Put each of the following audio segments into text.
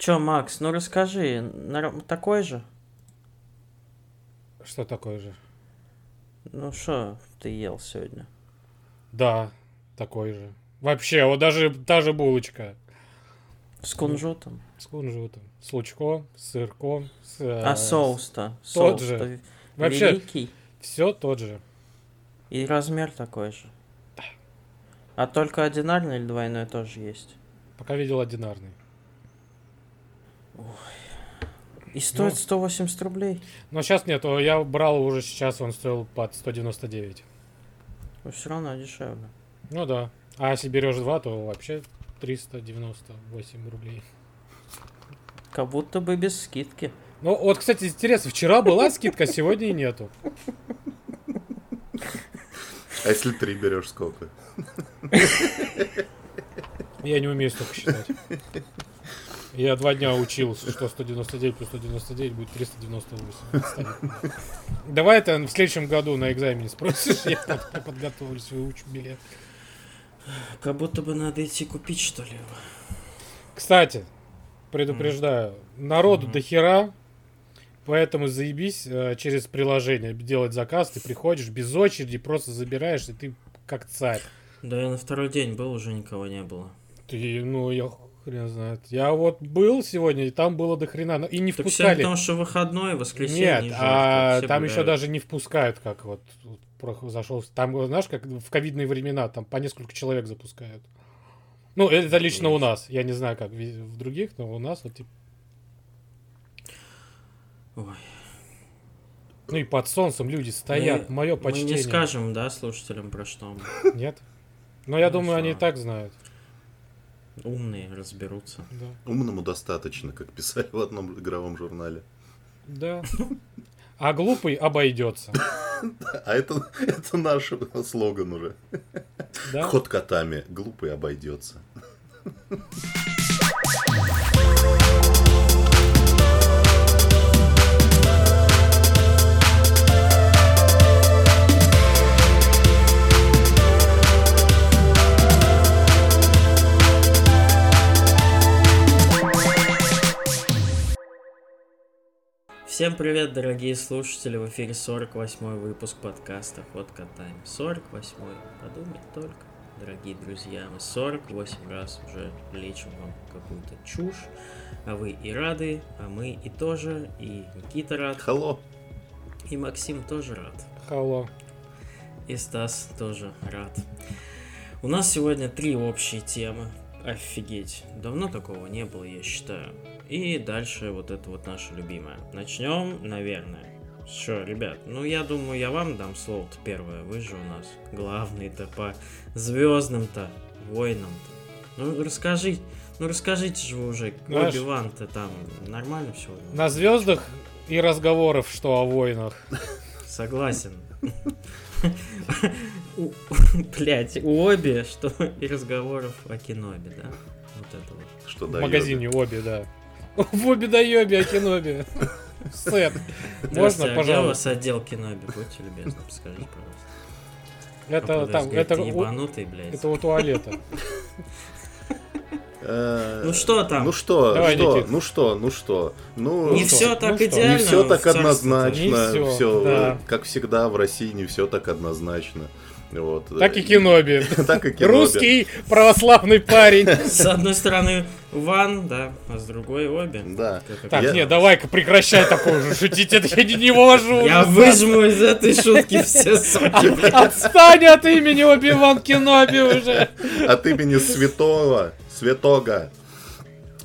Чё, Макс, ну расскажи, нар- такой же? Что такое же? Ну что ты ел сегодня? Да, такой же. Вообще, вот даже та же булочка. С кунжутом? С кунжутом. С лучком, с сырком. С, э, А соус-то? тот Соус-то же. Вообще- великий? Все тот же. И размер такой же? А только одинарный или двойной тоже есть? Пока видел одинарный. И стоит Ну. 180 рублей? Но сейчас нет, я брал уже сейчас, он стоил под 199. Но все равно дешевле. Ну да. А если берешь два, то вообще 398 рублей. Как будто бы без скидки. Ну вот, кстати, интересно, вчера была скидка, сегодня и нету. А если три берешь, сколько? Я не умею столько считать. Я два дня учился, что 199 плюс 199 будет 398. Кстати. Давай это в следующем году на экзамене спросишь, я под- подготовлюсь, выучу билет. Как будто бы надо идти купить, что ли. Кстати, предупреждаю, народу до хера, поэтому заебись э, через приложение делать заказ, ты приходишь без очереди, просто забираешь, и ты как царь. Да я на второй день был, уже никого не было. Ты, ну, я хрен знает. Я вот был сегодня, и там было до хрена, и не Так впускали. потому что выходной, воскресенье. Нет, жарко, а там еще гуляют. даже не впускают, как вот, зашел. Там, знаешь, как в ковидные времена, там по несколько человек запускают. Ну, это лично у Есть. нас. Я не знаю, как в других, но у нас вот типа. Ой. Ну и под солнцем люди стоят. Мы- Мое Мы почтение. не скажем, да, слушателям про что мы. Нет. Но я Ну, думаю, они и так знают. Умные разберутся. Да. Умному достаточно, как писали в одном игровом журнале. Да. А глупый обойдется. А это, это наш слоган уже. Да? Ход котами. Глупый обойдется. Всем привет, дорогие слушатели! В эфире 48 выпуск подкаста Ход Катаем. 48 Подумать только, дорогие друзья. Мы 48 раз уже лечим вам какую-то чушь. А вы и рады, а мы и тоже. И Никита рад, Халло. и Максим тоже рад. Халло. И Стас тоже рад. У нас сегодня три общие темы. Офигеть. Давно такого не было, я считаю. И дальше вот это вот наше любимое. Начнем, наверное. Что, ребят, ну я думаю, я вам дам слово-то первое. Вы же у нас главные-то по звездным-то войнам-то. Ну расскажи, ну расскажите же вы уже, Знаешь- Оби-Ван-то там нормально все? На звездах и разговоров, что о войнах. Согласен. Блять, у Оби, что и разговоров о кинобе, да? Вот это вот. Что В магазине Оби, да. В Оби да Йоби, а Киноби. Сет. Можно, а пожалуйста? вас отдел киноби? Будьте любезны, подскажите, пожалуйста. Это там, это, ебанутый, блядь. это у туалета. Э, Ну что там? Ну что, Давай, что, Никит. ну что, ну что. Ну, Не все Ну так идеально. не все так однозначно. Все, да. как всегда в России не все так однозначно. Вот. Так и Киноби. Так и Киноби. Русский православный парень. С одной стороны Ван, да, а с другой Оби. Да. Так, Я- нет, давай-ка прекращай такое уже шутить, это я не, не вожу. Я выжму из этой шутки все соки, блядь. Отстань от имени Оби-Ван Киноби уже. От имени святого, святого.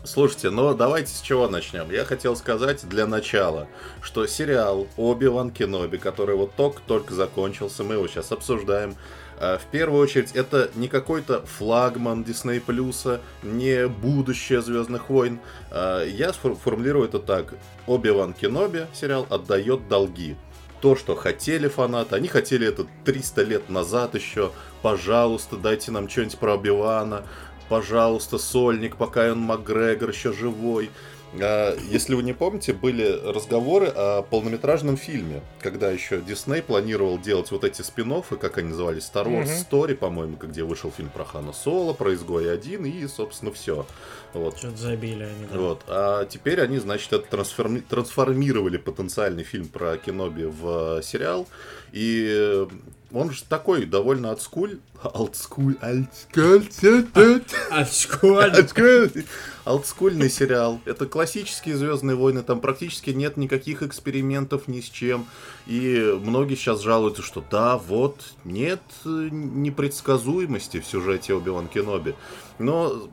Слушайте, ну давайте с чего начнем. Я хотел сказать для начала, что сериал Оби-Ван Кеноби, который вот только-только закончился, мы его сейчас обсуждаем, э, в первую очередь, это не какой-то флагман Disney Плюса, не будущее Звездных войн. Э, Я формулирую это так. Оби-Ван Кеноби сериал отдает долги. То, что хотели фанаты, они хотели это 300 лет назад еще. Пожалуйста, дайте нам что-нибудь про Оби-Вана. Пожалуйста, сольник, пока он Макгрегор еще живой. А, Если вы не помните, были разговоры о полнометражном фильме, когда еще Дисней планировал делать вот эти спин как они назывались, Star Wars Мгм. Story, по-моему, где вышел фильм про Хана Соло, про Изгоя 1 и, собственно, все. Вот. Что-то забили они. да. Вот. А теперь они, значит, это трансформи- трансформировали потенциальный фильм про Кеноби в э, сериал. И он же такой довольно. А школе? Олдскуль. Олдскульный сериал. Это классические Звездные войны. Там практически нет никаких экспериментов ни с чем. И многие сейчас жалуются, что да, вот, нет непредсказуемости в сюжете Оби-Ван Кеноби. Но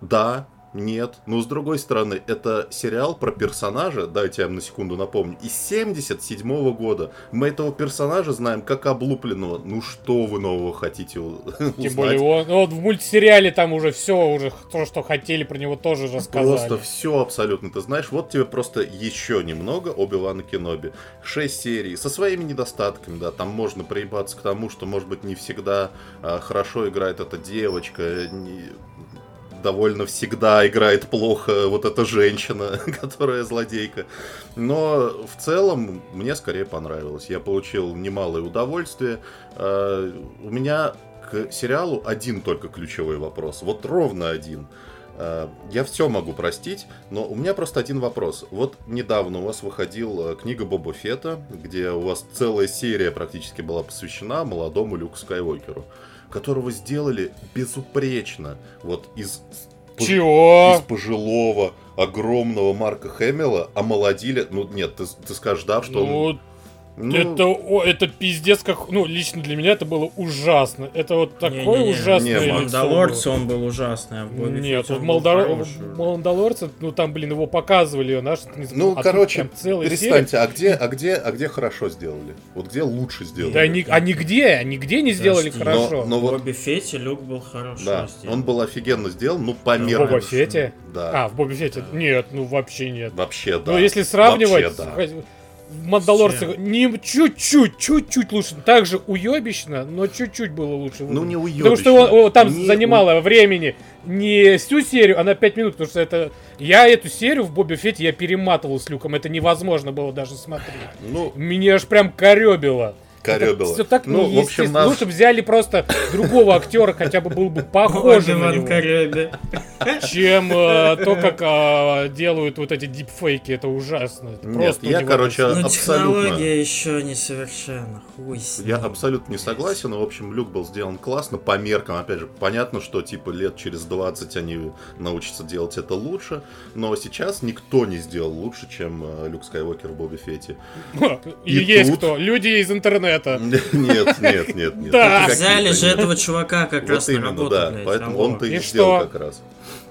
да, нет. Но с другой стороны, это сериал про персонажа, дайте я вам на секунду напомню, из 77 года. Мы этого персонажа знаем как облупленного. Ну что вы нового хотите у- Тем узнать? более, он, ну, вот в мультсериале там уже все, уже то, что хотели про него тоже рассказали. Просто все абсолютно. Ты знаешь, вот тебе просто еще немного Оби-Вана Кеноби. Шесть серий со своими недостатками, да. Там можно приебаться к тому, что, может быть, не всегда а, хорошо играет эта девочка, не- довольно всегда играет плохо вот эта женщина, которая злодейка. Но в целом мне скорее понравилось. Я получил немалое удовольствие. А, У меня к сериалу один только ключевой вопрос. Вот ровно один. Э, Я все могу простить, но у меня просто один вопрос. Вот недавно у вас выходила книга Боба Фета, где у вас целая серия практически была посвящена молодому Люку Скайуокеру, которого сделали безупречно. Вот из, из Чего? пожилого, огромного Марка Хэмилла омолодили... Ну, нет, ты, ты скажешь, да, что он... Ну, ну, это, о, это пиздец как... Ну, лично для меня это было ужасно. Это вот такое Не-не-не, ужасное не, лицо Мандалорце было. он был ужасный, а в Нет, вот Малдор... Мандалорца, ну там, блин, его показывали, наш... Ну, короче, целая перестаньте, а где, а где, а где хорошо сделали? Вот где лучше сделали? Да ни, а нигде, а нигде не сделали Подожди, хорошо. Но- но В вот- Бобе Фетте Люк был хорошо Да, сделан. он был офигенно сделан, ну, по Да, в меркам. Боба Фетте? Да. А, в Боба Фетте? Нет, ну вообще нет. Вообще, да. Ну, если сравнивать, Вообще, да. В Мандалорце не чуть-чуть, чуть-чуть лучше. Также уебищно, но чуть-чуть было лучше. Ну, не уебищно. Потому что он, о, там Не занимало времени не всю серию, а на 5 минут, потому что это... Я эту серию в Бобе Фетте я перематывал с Люком, это невозможно было даже смотреть. Ну, Меня аж прям коребило. Корёбило. Все так ну, в общем, нас... Лучше взяли просто другого актера, хотя бы был бы похож на него, Кареби. чем э, то, как а, делают вот эти дипфейки. Это ужасно. Это Нет, просто я, короче, Ну, абсолютно... технология еще несовершенна. Хуй с Я ним. абсолютно не согласен. В общем, люк был сделан классно, по меркам. Опять же, понятно, что типа лет через 20 они научатся делать это лучше. Но сейчас никто не сделал лучше, чем э, Люк Скайуокер в Бобе Фетте. И, И есть тут- кто? Люди из интернета. Нет, нет, нет, нет. Да. Это Взяли же этого чувака как раз на работу, да. Поэтому он-то и сделал как раз.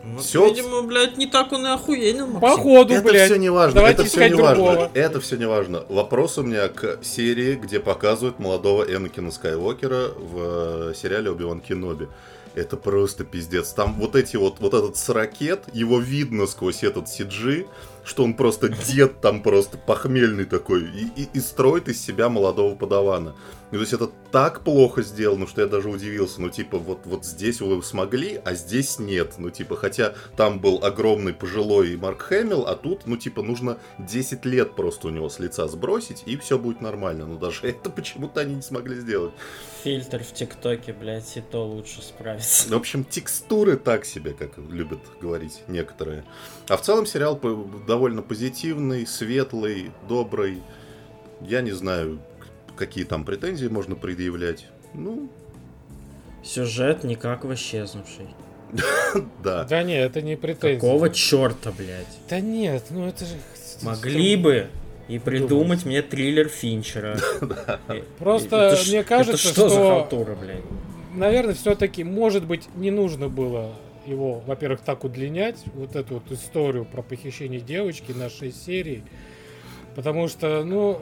Вот, Всё- видимо, блядь, не так он и охуенил, Максим. Походу, Это блядь. все не важно. Давайте это все не важно. Это все не важно. Вопрос у меня к серии, где показывают молодого Энакина Скайуокера в э, сериале Оби-Ван Кеноби. Это просто пиздец. Там вот эти вот, вот этот с ракет, его видно сквозь этот CG, что он просто дед там просто похмельный такой и, и- и строит из себя молодого подавана. Ну, то есть это так плохо сделано, что я даже удивился. Ну, типа, вот, вот здесь вы смогли, а здесь нет. Ну, типа, хотя там был огромный пожилой Марк Хэмилл, а тут, ну, типа, нужно 10 лет просто у него с лица сбросить, и все будет нормально. Но даже это почему-то они не смогли сделать. Фильтр в ТикТоке, блядь, и то лучше справится. В общем, текстуры так себе, как любят говорить некоторые. А в целом сериал довольно позитивный, светлый, добрый. Я не знаю, какие там претензии можно предъявлять. Ну, Сюжет никак в исчезнувший. да. Да нет, это не претензия. Какого черта, блядь? Да нет, ну это же... Могли бы и придумать мне триллер Финчера. Просто мне кажется, что, за халтура, блядь? Наверное, все-таки, может быть, не нужно было его, во-первых, так удлинять, вот эту вот историю про похищение девочки на 6 серий. Потому что, ну,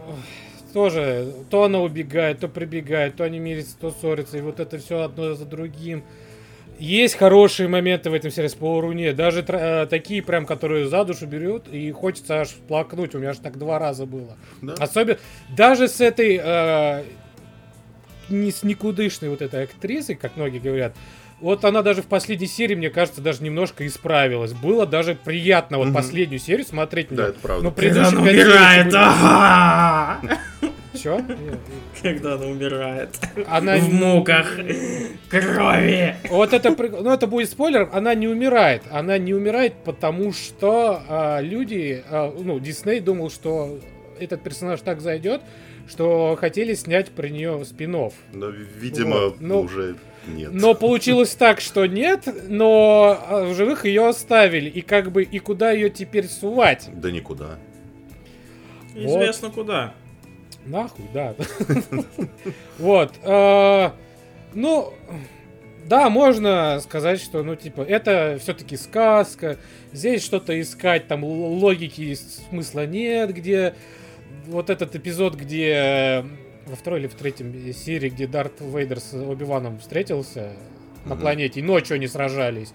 тоже, то она убегает, то прибегает, то они мирятся, то ссорятся, и вот это все одно за другим. Есть хорошие моменты в этом сериале, спору нет. Даже э, такие прям, которые за душу берет, и хочется аж плакнуть. У меня аж так два раза было. Да. Особенно, даже с этой, э, не с никудышной вот этой актрисой, как многие говорят, вот она даже в последней серии, мне кажется, даже немножко исправилась. Было даже приятно вот Мгм. последнюю серию смотреть. Да, это правда. Ну, Когда она предыдущие пять серий умирает, ага! Чё? Когда она умирает. Она... В муках. Крови. Вот это, ну это будет спойлер, она не умирает. Она не умирает, потому что а, люди, а, ну, Дисней думал, что этот персонаж так зайдет, что хотели снять про нее спин Но, видимо, Вот, ну, уже нет. Но получилось так, что нет, но а, в живых ее оставили. И как бы, и куда ее теперь сувать? Да никуда. Известно куда. Нахуй, да. Вот. а, Ну, да, можно сказать, что, ну, типа, это все-таки сказка. Здесь что-то искать, там логики и смысла нет, где вот этот эпизод, где во второй или в третьем серии, где Дарт Вейдер с Оби-Ваном встретился на планете, и ночью они сражались,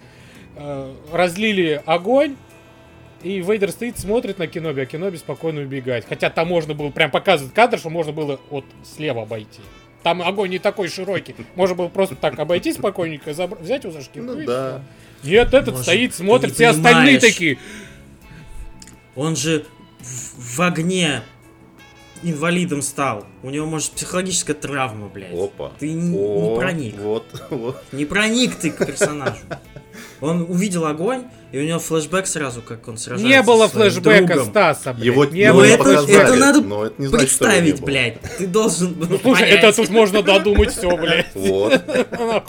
э, разлили огонь, и Вейдер стоит, смотрит на Киноби, а Киноби спокойно убегает. Хотя там можно было прям показывать кадр, что можно было вот слева обойти. Там огонь не такой широкий. Можно было просто так обойти спокойненько, забр- взять его за шкирку. Ну и да. Нет, этот Может, стоит, смотрит, все остальные понимаешь. такие. Он же в, в огне инвалидом стал. У него, может, психологическая травма, блядь. Опа. Ты не, не О, проник. Вот, вот. Не проник ты к персонажу. Он увидел огонь, и у него флешбэк сразу, как он сражается Не было флешбека другом. Стаса, блядь. Его не ну, было не это, показали, это надо но это не значит, не представить, блядь. Ты должен Ну, слушай, понять. это тут можно додумать все, блядь. Вот.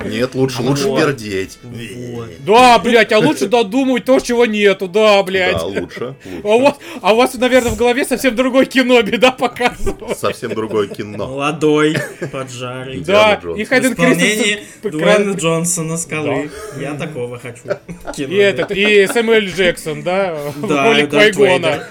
Нет, лучше, лучше Вот. пердеть. Вот. Да, блядь, а лучше додумать то, чего нету, да, блядь. Да, лучше. А у, вас, а у вас, наверное, в голове совсем другой киноби, да, показывают? Совсем другое кино. Молодой, поджарый. Да, и Хайден Кристенсен Дуэйна Джонсона скалы. Да. Я такого хочу. И этот, и Сэмюэль Джексон, да, в Да, Квайгона.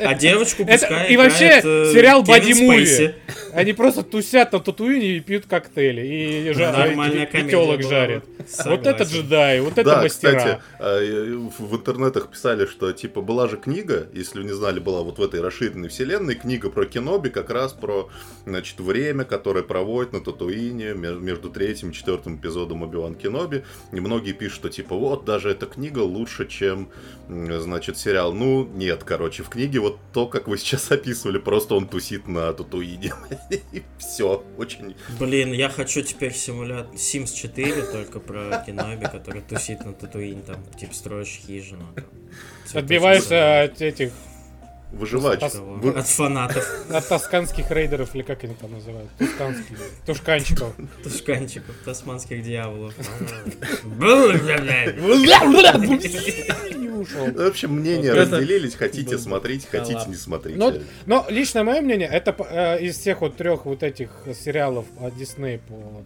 А девочку пускай и вообще э, сериал Бади Муви. Они просто тусят на Татуине и пьют коктейли. И, жа- Нормальная и- и комедия телок была жарят. Вот это джедаи, вот это мастера. кстати, э, в интернетах писали, что типа была же книга, если вы не знали, была вот в этой расширенной вселенной книга про Кеноби, как раз про, значит, время, которое проводит на Татуине ме- между третьим и четвертым эпизодом Оби-Ван Кеноби. И многие пишут, что типа вот даже эта книга лучше, чем, значит, сериал. Ну, нет, короче, в книге вот то, как вы сейчас описывали, просто он тусит на Татуине. И все, очень... Блин, я хочу теперь симулятор Sims 4, только про Киноби, который тусит на Татуине, там, типа, строишь хижину. Отбиваешься сажаешь. от этих, Выживать. Кого? Вы- От фанатов. от тосканских рейдеров, или как они там называют? Тусканских. Тушканчиков. Тушканчиков, тасманских дьяволов. В общем, мнения разделились. Хотите смотреть, хотите не смотрите. Но, но личное мое мнение, это э, из всех вот трех вот этих сериалов от Дисней по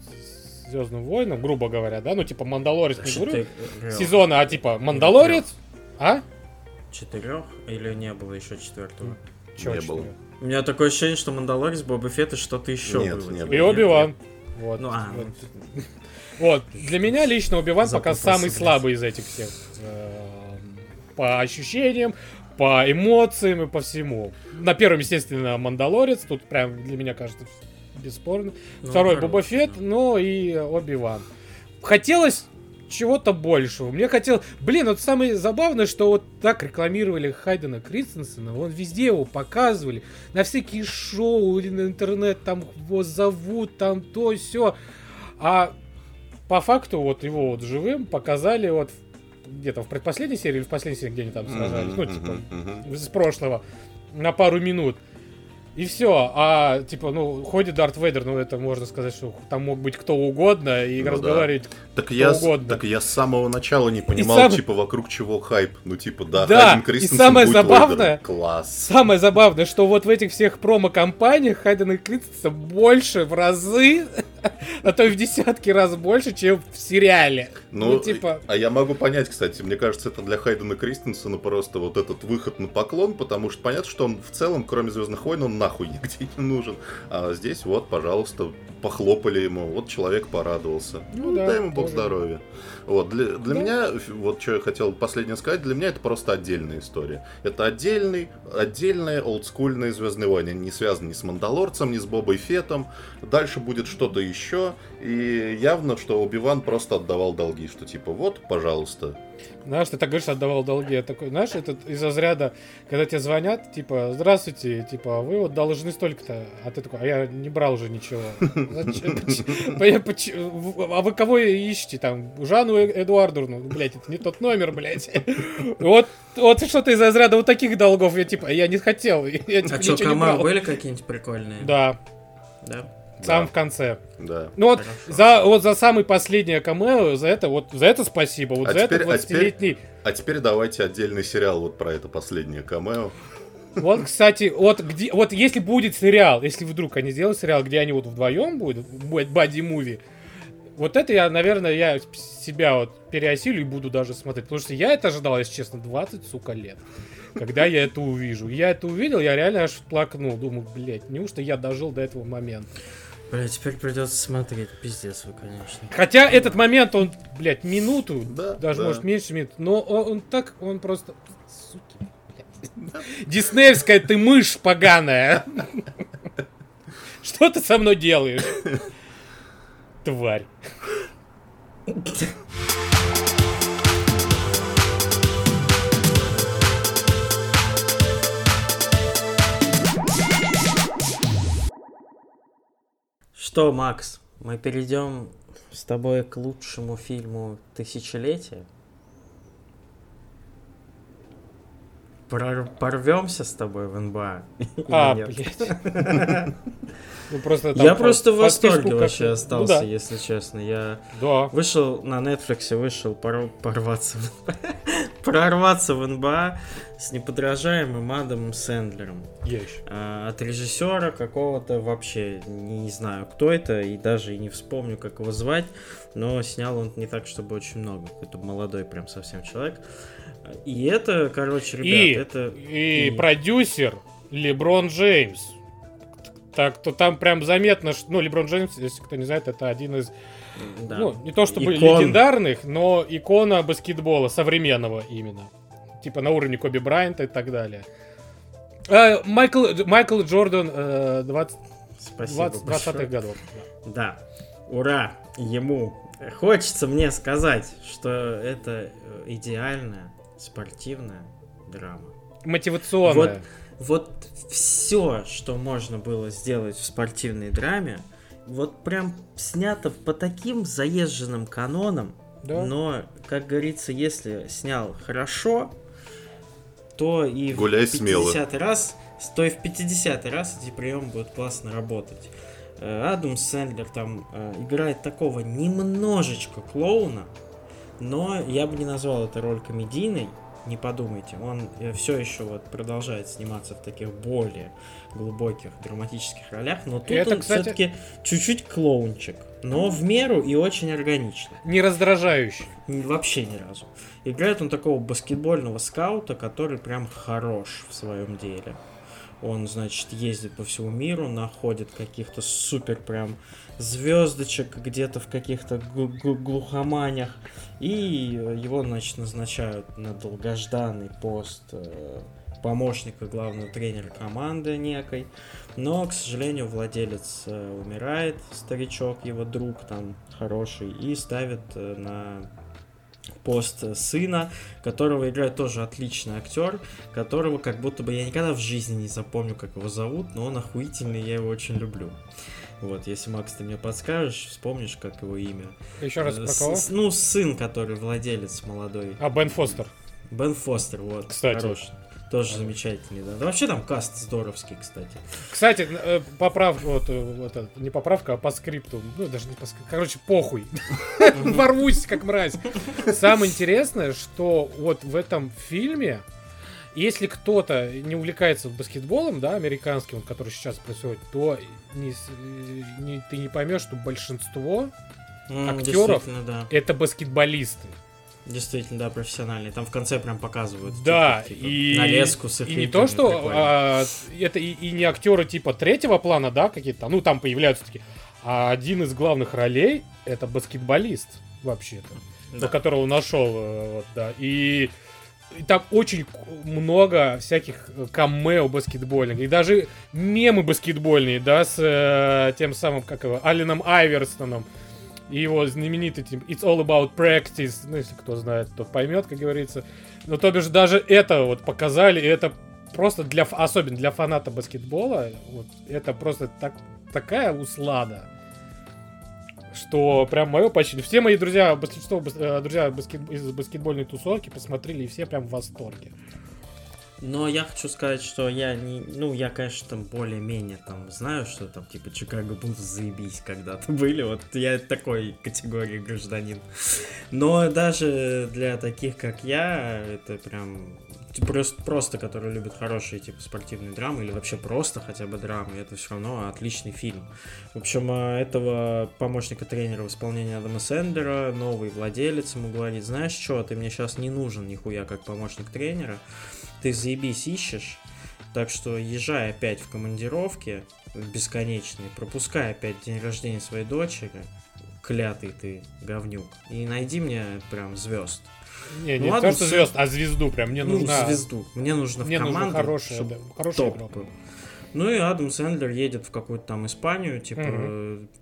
Звездным войнам, грубо говоря, да, ну типа Мандалорец, не говорю, Четырех. сезона, а типа Мандалорец, а? Четырех? Или не было еще четвертого? Чё, Не было. У меня такое ощущение, что Мандалорец, Боба Фетт и что-то еще Нет, было. не И Оби-Ван. Вот. Ну, а, вот. Вот. Для меня лично Оби-Ван пока самый блядь. слабый из этих всех. Эм, По ощущениям, по эмоциям и по всему. На первом, естественно, Мандалорец. Тут прям для меня кажется бесспорно. Ну, Второй Боба Фетт, да. ну и Оби-Ван. Хотелось чего-то большего. Мне хотел... Блин, вот самое забавное, что вот так рекламировали Хайдена Кристенсена, он везде его показывали, на всякие шоу, или на интернет, там его зовут, там то, все. А по факту вот его вот живым показали вот где-то в предпоследней серии или в последней серии, где они там сражались, ну, Мгм, типа, мгм. из прошлого, на пару минут. И все. А, типа, ну, ходит Дарт Вейдер, ну, это можно сказать, что там мог быть кто угодно и Ну да. разговаривать. Так я, с- угодно. так я с самого начала не понимал, сам- типа, вокруг чего хайп. Ну, типа, да, Да, Хайден и Кристенсен самое будет забавное- Вейдером. Класс. Самое забавное, что вот в этих всех промо-компаниях Хайден и Кристенса больше в разы, а то и в десятки раз больше, чем в сериале. Ну, Ну, типа... А я могу понять, кстати, мне кажется, это для Хайдена Кристенсена просто вот этот выход на поклон, потому что понятно, что он в целом, кроме Звездных войн, он нахуй нигде не нужен. А здесь вот, пожалуйста, похлопали ему, вот человек порадовался. Ну Ну, да, дай ему бог тоже. здоровья. Вот, для, для Да. меня, вот что я хотел последнее сказать, для меня это просто отдельная история. Это отдельный, отдельные олдскульные Звездные войны, не связаны ни с Мандалорцем, ни с Бобой Фетом. Дальше будет что-то еще. И явно, что Убиван просто отдавал долги, что типа вот, пожалуйста. Знаешь, ты так говоришь, отдавал долги. Я такой, знаешь, этот из разряда, когда тебе звонят, типа, здравствуйте, типа, вы вот должны столько-то. А ты такой, а я не брал уже ничего. А вы кого ищете там? Жанну Эдуардовну? Блять, это не тот номер, блять. Вот, вот что-то из разряда вот таких долгов. Я типа, я не хотел. Я типа, А что, брал. были какие-нибудь прикольные? Да, Да? Сам Да. в конце. Да. Ну вот Хорошо. за, вот за самый последнее камео, за это, вот за это спасибо. Вот А за это теперь- а теперь- 20-летний А теперь давайте отдельный сериал вот про это последнее камео. Вот, кстати, вот где, вот если будет сериал, если вдруг они сделают сериал, где они вот вдвоем будут, будет бади-муви, вот это я, наверное, я себя вот переосилю и буду даже смотреть. Потому что я это ожидал, если честно, 20, сука, лет. Когда я это увижу. Я это увидел, я реально аж плакнул. Думаю, блядь, неужто я дожил до этого момента? Бля, теперь придется смотреть. Пиздец вы, конечно. Хотя этот момент, он, блядь, минуту, Да, даже да. может меньше минут, но он, он так, он просто... Суки, блядь. Диснеевская ты мышь поганая. Что ты со мной делаешь? Тварь. Что, Макс, мы перейдем с тобой к лучшему фильму тысячелетия? Порвемся с тобой в НБА? А, блядь. Ну, просто Я по- просто в восторге как- вообще Ну остался, да. если честно. Я Да. вышел на Netflix, вышел пор- порваться, в- прорваться в НБА с неподражаемым Адамом Сэндлером. Есть. А, от режиссера какого-то вообще не знаю, кто это, и даже и не вспомню, как его звать, но снял он не так, чтобы очень много. Какой-то молодой прям совсем человек. И это, короче, ребят, И, это... и и- продюсер Леброн Джеймс. Так, то там прям заметно, что, ну, Леброн Джеймс, если кто не знает, это один из, да. ну, не то чтобы Икон. легендарных, но икона баскетбола, современного именно. Типа на уровне Коби Брайанта и так далее. Э, Майкл, Майкл Джордан э, 20, Спасибо 20 большое. 20-х годов. Да, ура ему. Хочется мне сказать, что это э, идеальная спортивная драма. Мотивационная. Вот все, что можно было сделать в спортивной драме, вот прям снято по таким заезженным канонам, Да. но, как говорится, если снял хорошо, то и Гуляй в смело. 50 раз, то и в 50 раз эти приемы будут классно работать. Э, Адам Сэндлер там э, играет такого немножечко клоуна, но я бы не назвал эту роль комедийной, не подумайте. Он все еще вот продолжает сниматься в таких более глубоких драматических ролях, но тут Это, он кстати- все-таки чуть-чуть клоунчик, но в меру и очень органично. Не раздражающий. Вообще ни разу. Играет он такого баскетбольного скаута, который прям хорош в своем деле. Он, значит, ездит по всему миру, находит каких-то супер прям звездочек где-то в каких-то глухоманях. И его, значит, назначают на долгожданный пост э, помощника главного тренера команды некой. Но, к сожалению, владелец э, умирает, старичок, его друг там хороший, и ставит э, на пост сына, которого играет тоже отличный актер, которого как будто бы я никогда в жизни не запомню, как его зовут, но он охуительный, я его очень люблю. Вот, если, Макс, ты мне подскажешь, вспомнишь, как его имя. Еще раз Э, про кого? с- ну, сын, который владелец молодой. А, Бен Фостер. Бен Фостер, вот. Кстати. Хороший. Тоже замечательный, да. Да вообще там каст здоровский, кстати. Кстати, э, поправка, вот, э, вот это, не поправка, а по скрипту. Ну, даже не по скрипту. Короче, похуй. Ворвусь, как мразь. Самое интересное, что вот в этом фильме, если кто-то не увлекается баскетболом, да, американским, вот, который сейчас происходит, то не э, не- ты не поймешь, что большинство М, Актеров? Да. это баскетболисты. Действительно, да, профессиональный. Там в конце прям показывают. Да, типа, типа, и, нарезку с их и не то, что прикольно. а, это и, и не актеры типа третьего плана, да, какие-то, ну там появляются такие, а один из главных ролей это баскетболист вообще-то, Да. до которого нашел, э, вот, да, и и там очень много всяких э, камео баскетбольных. И даже мемы баскетбольные, да, с э, тем самым, как его, Алленом Айверстоном. И его знаменитый типа, It's all about practice. Ну, если кто знает, тот поймет, как говорится. Ну, то бишь, даже это вот показали, и это просто для, особенно для фаната баскетбола, вот, это просто так, такая услада, что прям мое почти. Все мои друзья, большинство бас- э, друзья баскет- из баскетбольной тусовки посмотрели, и все прям в восторге. Но я хочу сказать, что я не... Ну, я, конечно, там более-менее там знаю, что там, типа, Чикаго Буллс заебись когда-то были. Вот я такой категории гражданин. Но даже для таких, как я, это прям... Просто, просто, которые любят хорошие, типа, спортивные драмы, или вообще просто хотя бы драмы, это все равно отличный фильм. В общем, а, этого помощника тренера в исполнении Адама Сендера, новый владелец ему говорит, знаешь что, ты мне сейчас не нужен нихуя как помощник тренера, ты заебись ищешь, так что езжай опять в командировки бесконечные, пропускай опять день рождения своей дочери, клятый ты говнюк, и найди мне прям звезд. Не, Ну не ладно, то, что звезд, а звезду прям. Мне ну, нужна... звезду. Мне нужно Мне в нужна команду, хорошая, чтоб да, хорошая топ игра. был. Ну и Адам Сэндлер едет в какую-то там Испанию, типа,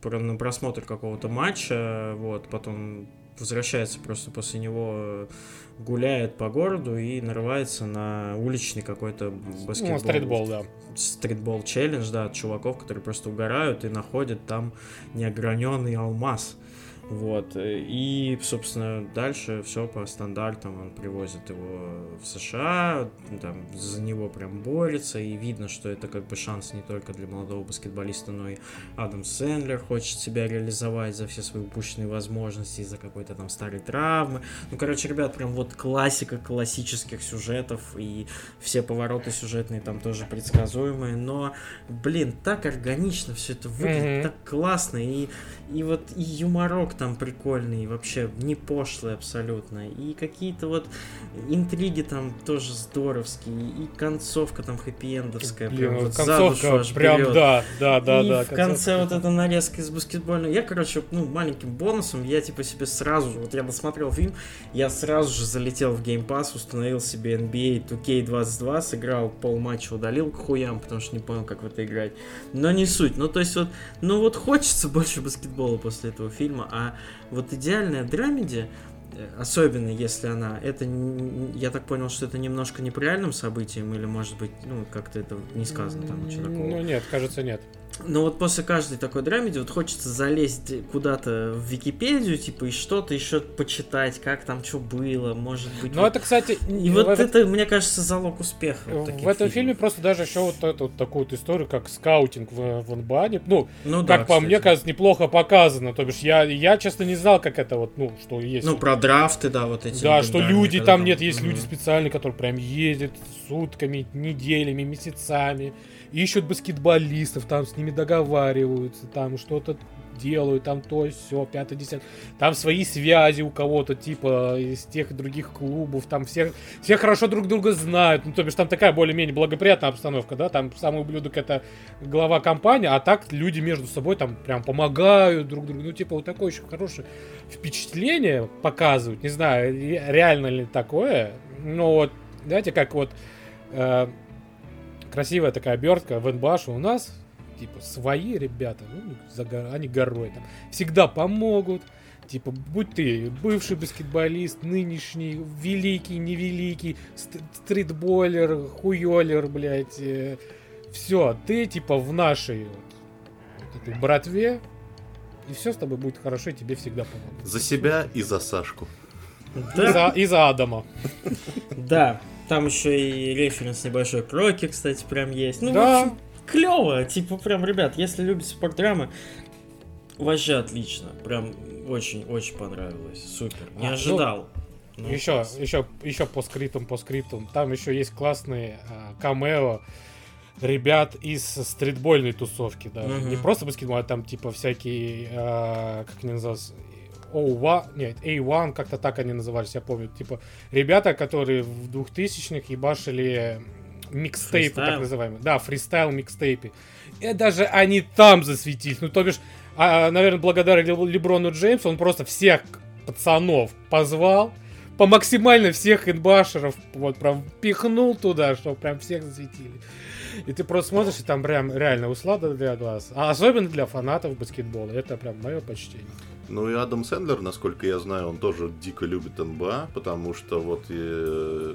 про- на просмотр какого-то матча, вот, потом возвращается просто после него, гуляет по городу и нарывается на уличный какой-то баскетбол. Ну, стритбол, да. Стритбол челлендж, да, от чуваков, которые просто угорают и находят там неограненный алмаз. Вот. э, И, собственно, дальше все по стандартам. Он привозит его в США, там за него прям борется, и видно, что это как бы шанс не только для молодого баскетболиста, но и Адам Сэндлер хочет себя реализовать за все свои упущенные возможности из-за какой-то там старой травмы. Ну, короче, ребят, прям вот классика классических сюжетов, и все повороты сюжетные там тоже предсказуемые, но, блин, так органично все это выглядит, Мгм. так классно, и, и вот и юморок там прикольный, вообще не пошлый абсолютно, и какие-то вот интриги там тоже здоровские, и концовка там хэппи-эндовская, Блин, прям вот концовка прям, берет. да, да, да, и да. в конце вот эта нарезка из баскетбольного. Я, короче, ну, маленьким бонусом, я типа себе сразу же, вот я досмотрел фильм, я сразу же залетел в Game Pass, установил себе NBA 2K22, сыграл пол матча, удалил к хуям, потому что не понял, как в это играть. Но не суть. Ну, то есть вот, ну вот хочется больше баскетбола после этого фильма, а вот идеальная драмеди, э, особенно если она, это, я так понял, что это немножко не по реальным событиям, или может быть, ну, как-то это не сказано там ничего такого. Ну нет, кажется, нет. Но вот после каждой такой драмеди вот хочется залезть куда-то в Википедию, типа, и что-то еще почитать, как там что было, может быть. Ну вот- это, кстати, И вот этом- это, мне кажется, залог успеха. вот в этом фильмов. фильме просто даже еще вот эту вот такую вот историю, как скаутинг в, в Анбане. Ну, ну, как да, по кстати. мне кажется, неплохо показано. То бишь, я, я честно не знал, как это вот, ну, что есть. Ну, про драфты, да, вот эти. да, что люди когда там нет, есть Мгм. люди специальные, которые прям ездят сутками, неделями, месяцами, ищут баскетболистов, там с ними договариваются, там что-то делают, там то, все, пятое, десятое. Там свои связи у кого-то, типа, из тех других клубов, там все, все хорошо друг друга знают. Ну, то бишь, там такая более-менее благоприятная обстановка, да, там самый ублюдок это глава компании, а так люди между собой там прям помогают друг другу. Ну, типа, вот такое очень хорошее впечатление показывают. Не знаю, ре- реально ли такое. Но вот, знаете, как вот э, красивая такая обертка в НБА, что у нас типа свои ребята, ну, за они горой там, всегда помогут. Типа, будь ты бывший баскетболист, нынешний, великий, невеликий, ст- стритболер, хуёлер, блядь, все, ты типа в нашей вот, вот этой братве, и все с тобой будет хорошо, и тебе всегда помогут. За себя и за Сашку. И Да, за, и за Адама. да. Там еще и референс небольшой к Рокки, кстати, прям есть. Ну, Да. в общем, клево. Типа, прям, ребят, если любите спортдрамы, вообще отлично. Прям очень-очень понравилось. Супер. Не А, ну, ожидал. Ну, еще, класс. еще, еще по скриптам, по скриптам. Там еще есть классные а, камео ребят из стритбольной тусовки, да. Мгм. Не просто баскетбол, а там типа всякие, а, как они называются, O1, нет, AND1, как-то так они назывались, я помню. Типа, ребята, которые в 2000-х ебашили микстейпы, так Фристайл? называемые. Да, фристайл микстейпы. И даже они там засветились. Ну, то бишь, а, наверное, благодаря Ле- Леброну Джеймсу он просто всех пацанов позвал, по максимально всех инбашеров вот прям пихнул туда, чтобы прям всех засветили. И ты просто смотришь, и там прям реально услада для глаз. А особенно для фанатов баскетбола. Это прям мое почтение. Ну и Адам Сэндлер, насколько я знаю, он тоже дико любит НБА, потому что вот э,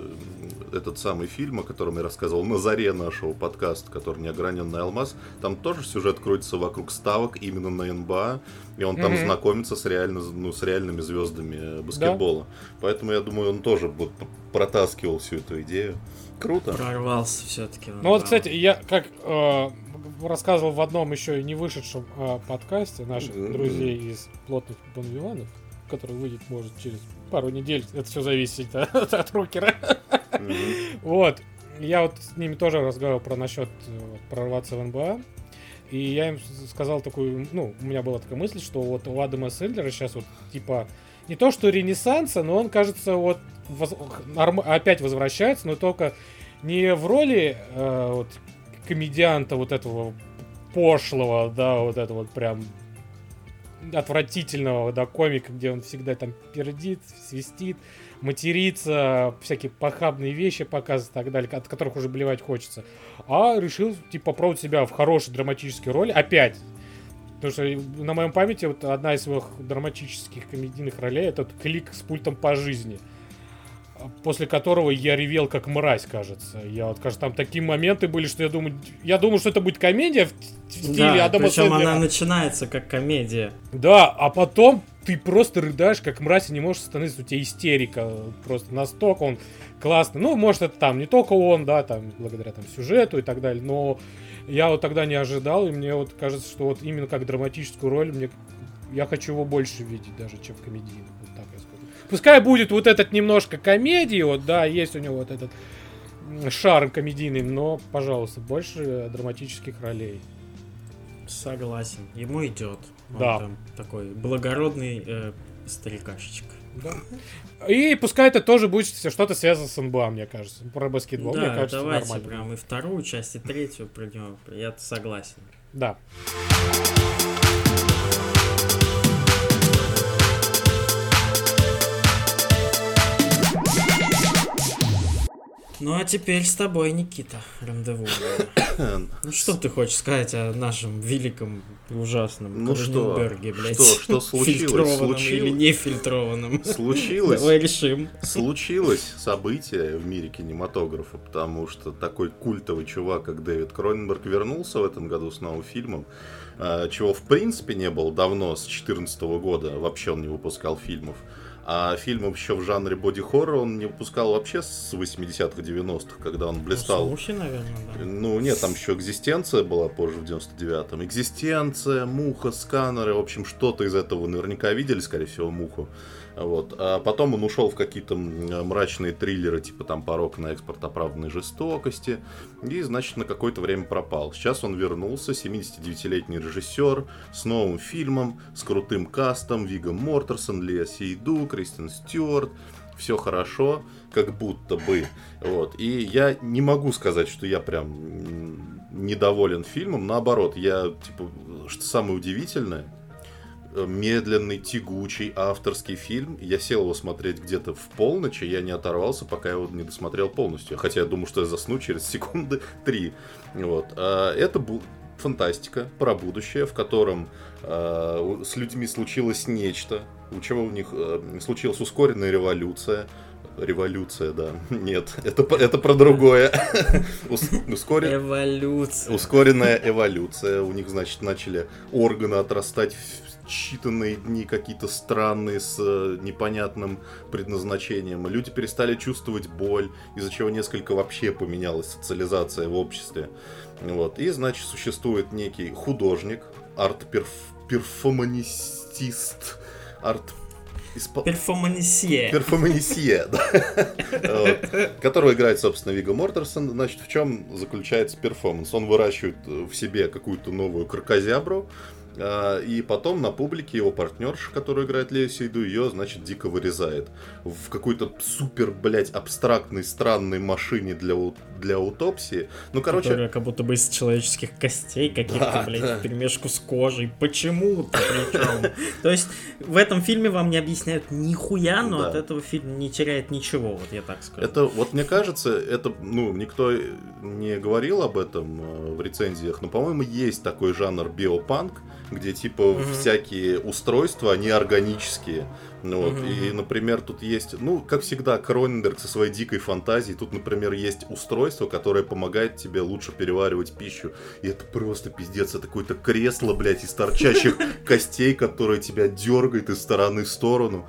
этот самый фильм, о котором я рассказывал на заре нашего подкаста, который «Неограненный алмаз», там тоже сюжет крутится вокруг ставок именно на НБА, и он там Мгм. знакомится с, реально, ну, с реальными звездами баскетбола. Поэтому я думаю, он тоже вот п- протаскивал всю эту идею. Круто. Прорвался все-таки. Ну вот, кстати, я как э, рассказывал в одном еще не вышедшем э, подкасте наших Мгм. друзей из плотных бонвиванов, который выйдет, может, через пару недель. Это все зависит от, от рукера. Мгм. Вот. Я вот с ними тоже разговаривал про насчет э, вот, прорваться в НБА. И я им сказал такую, ну, у меня была такая мысль, что вот у Адама Сэндлера сейчас вот, типа, не то что ренессанса, но он, кажется, вот воз- опять возвращается, но только не в роли э, вот, комедианта вот этого пошлого, да, вот это вот прям отвратительного, да, комика, где он всегда там пердит, свистит, матерится, всякие похабные вещи показывает и так далее, от которых уже блевать хочется. А решил, типа, попробовать себя в хорошей драматической роли опять. Потому что на моем памяти вот одна из его драматических комедийных ролей это клик с пультом по жизни. После которого я ревел как мразь, кажется. Я вот, кажется, там такие моменты были, что я думаю, я думал, что это будет комедия в, стиле Да, Адама причем Сэндлера. она начинается как комедия. Да, а потом ты просто рыдаешь, как мразь, и не можешь остановиться, у тебя истерика. Просто настолько он классный. Ну, может, это там не только он, да, там, благодаря там сюжету и так далее, но я вот тогда не ожидал, и мне вот кажется, что вот именно как драматическую роль мне я хочу его больше видеть даже, чем в комедийных. Пускай будет вот этот немножко комедии, вот, да, есть у него вот этот м, шарм комедийный, но, пожалуйста, больше драматических ролей. Согласен. Ему идет. Он Да. там такой благородный э, старикашечка. Да. И пускай это тоже будет что-то связано с НБА, мне кажется. Про баскетбол, мне да, кажется, давайте нормально. прям и вторую часть, и третью придем. Я согласен. Да. Ну а теперь с тобой, Никита, рандеву. Ну что ты хочешь сказать о нашем великом и ужасном Ну что? Блядь? Что? Что случилось? Фильтрованном или Случилось? не фильтрованном? Случилось. Давай решим. Случилось событие в мире кинематографа, потому что такой культовый чувак, как Дэвид Кроненберг, вернулся в этом году с новым фильмом, а, чего в принципе не было давно, с 2014 года, вообще он не выпускал фильмов. А фильмов еще в жанре боди-хоррор он не выпускал вообще с 80-х, 90-х, когда он блистал. Слухи, наверное, да. Ну, нет, там еще экзистенция была позже, в 99-м. Экзистенция, муха, сканеры, в общем, что-то из этого наверняка видели, скорее всего, муху. Вот. А потом он ушел в какие-то мрачные триллеры, типа там «Порок на экспорт оправданной жестокости», и, значит, на какое-то время пропал. Сейчас он вернулся, 79-летний режиссер, с новым фильмом, с крутым кастом, Вигом Мортерсон, Лея Сейду, Кристен Стюарт, все хорошо, как будто бы. Вот. И я не могу сказать, что я прям недоволен фильмом. Наоборот, я, типа, что самое удивительное, медленный, тягучий, авторский фильм. Я сел его смотреть где-то в полночь, и я не оторвался, пока я его не досмотрел полностью. Хотя я думаю, что я засну через секунды три. Вот. А Это был фантастика про будущее, в котором э, с людьми случилось нечто, у чего у них э, случилась ускоренная революция. Революция, да. Нет, это, это про другое. Ус- ускорен- Эволюция. Ускоренная эволюция. У них, значит, начали органы отрастать считанные дни, какие-то странные, с э, непонятным предназначением. Люди перестали чувствовать боль, из-за чего несколько вообще поменялась социализация в обществе. Вот. И, значит, существует некий художник, арт-перформанистист, арт испо- Перформансье. Да. Которого играет, собственно, Вигго Мортенсен. Значит, в чем заключается перформанс? Он выращивает э, в себе какую-то новую крокозябру, А, и потом на публике его партнерша, которая играет Леа Сейду, ее, значит, дико вырезает. В какой-то супер, блядь, абстрактной, странной машине для, для аутопсии. Ну, короче... Которая как будто бы из человеческих костей каких-то, да, блядь, да. перемешку с кожей. Почему-то причем. То есть в этом фильме вам не объясняют нихуя, но от этого фильм не теряет ничего, вот я так скажу. Это, вот мне кажется, это, ну, никто не говорил об этом э, в рецензиях, но, по-моему, есть такой жанр биопанк, где типа mm-hmm. всякие устройства, они органические. Ну, вот. mm-hmm. И, например, тут есть, ну, как всегда, Кроненберг со своей дикой фантазией. Тут, например, есть устройство, которое помогает тебе лучше переваривать пищу. И это просто пиздец. Это какое-то кресло, блядь, из торчащих костей, которое тебя дергает из стороны в сторону.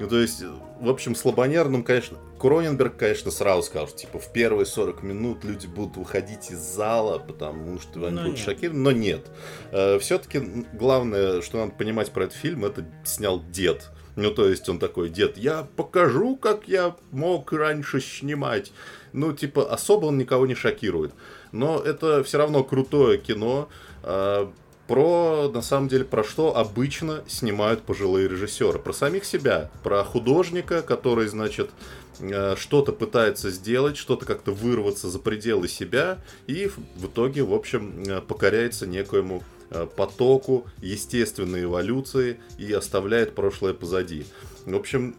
Ну, то есть, в общем, слабонервным, конечно, Кроненберг, конечно, сразу сказал, что, типа, в первые 40 минут люди будут выходить из зала, потому что они но будут шокированы, но нет. Э, Все-таки главное, что надо понимать про этот фильм, это снял дед. Ну, то есть он такой, дед, я покажу, как я мог раньше снимать. Ну, типа, особо он никого не шокирует. Но это все равно крутое кино. Э, про, на самом деле, про что обычно снимают пожилые режиссеры. Про самих себя, про художника, который, значит, э, что-то пытается сделать, что-то как-то вырваться за пределы себя, и в итоге, в общем, э, покоряется некоему э, потоку естественной эволюции и оставляет прошлое позади. В общем,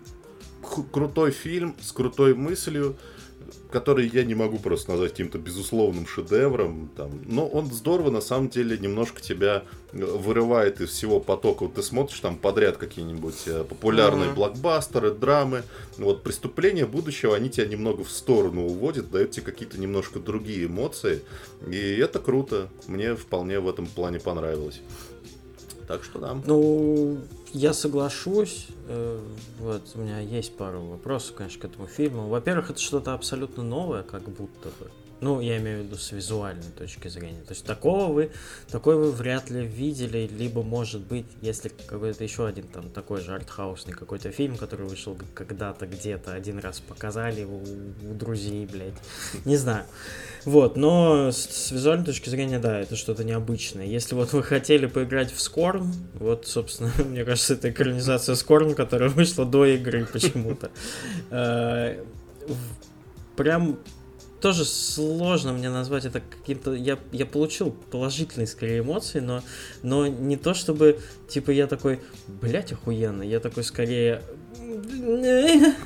крутой фильм с крутой мыслью, который я не могу просто назвать каким-то безусловным шедевром, там, но он здорово, на самом деле, немножко тебя э, вырывает из всего потока. Вот ты смотришь там подряд какие-нибудь э, популярные mm-hmm. блокбастеры, драмы, вот преступления будущего, они тебя немного в сторону уводят, дают тебе какие-то немножко другие эмоции, и это круто, мне вполне в этом плане понравилось. Так что да. Ну, я соглашусь. Э, вот, у меня есть пару вопросов, конечно, к этому фильму. Во-первых, это что-то абсолютно новое, как будто бы. Ну, я имею в виду с визуальной точки зрения. То есть такого вы, такой вы вряд ли видели, либо может быть, если какой-то еще один там такой же артхаусный какой-то фильм, который вышел когда-то где-то один раз показали у, у друзей, блядь. Не знаю. Вот, но с, с визуальной точки зрения, да, это что-то необычное. Если вот вы хотели поиграть в Скорн, вот, собственно, мне кажется, это экранизация Скорн, которая вышла до игры почему-то. Э, прям тоже сложно мне назвать это каким-то... Я, я получил положительные, скорее, эмоции, но, но не то, чтобы, типа, я такой, блять, охуенно. Я такой, скорее,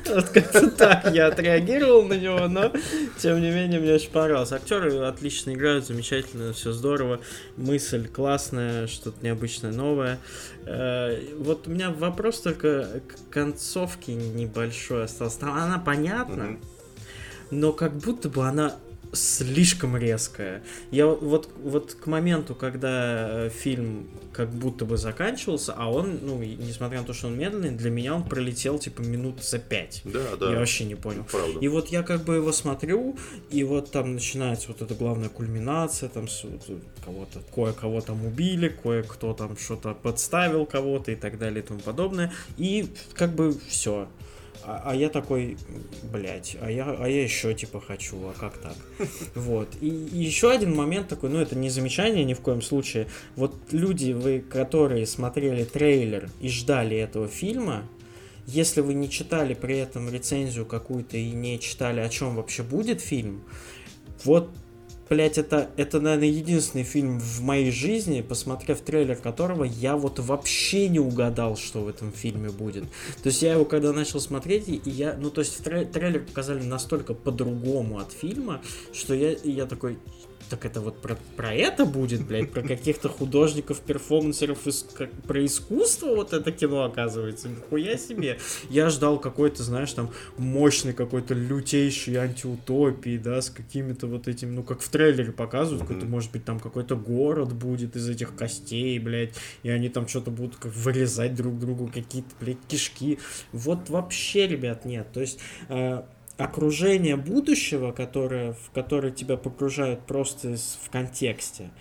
вот как-то так я отреагировал на него, но тем не менее мне очень понравилось. Актеры отлично играют, замечательно, все здорово, мысль классная, что-то необычное, новое. Э, вот у меня вопрос только к концовке небольшой остался. Она понятна, но как будто бы она слишком резкая. Я вот, вот к моменту, когда э, фильм как будто бы заканчивался, а он, ну, несмотря на то, что он медленный, для меня он пролетел типа минут за пять. Да, да. Я вообще не понял. Правда. И вот я как бы его смотрю, и вот там начинается вот эта главная кульминация, там кого-то, кое-кого там убили, кое-кто там что-то подставил кого-то и так далее и тому подобное. И как бы все. А, а я такой, блядь, а я, а я еще типа хочу, а как так? Вот. И, и еще один момент такой, ну это не замечание ни в коем случае. Вот люди, вы, которые смотрели трейлер и ждали этого фильма, если вы не читали при этом рецензию какую-то и не читали, о чем вообще будет фильм, вот Блять, это, это, наверное, единственный фильм в моей жизни, посмотрев трейлер которого, я вот вообще не угадал, что в этом фильме будет. То есть я его когда начал смотреть, и я, ну то есть трейлер показали настолько по-другому от фильма, что я, я такой, так это вот про, про это будет, блядь, про каких-то художников, перформансеров, как, про искусство вот это кино оказывается. Нихуя себе. Я ждал какой-то, знаешь, там, мощный какой-то лютейший антиутопии, да, с какими-то вот этими, ну, как в трейлере показывают, mm-hmm. какой-то, может быть, там какой-то город будет из этих костей, блядь, и они там что-то будут как вырезать друг другу какие-то, блядь, кишки. Вот вообще, ребят, нет. То есть, э, окружение будущего, которое, в которое тебя погружают просто в контексте,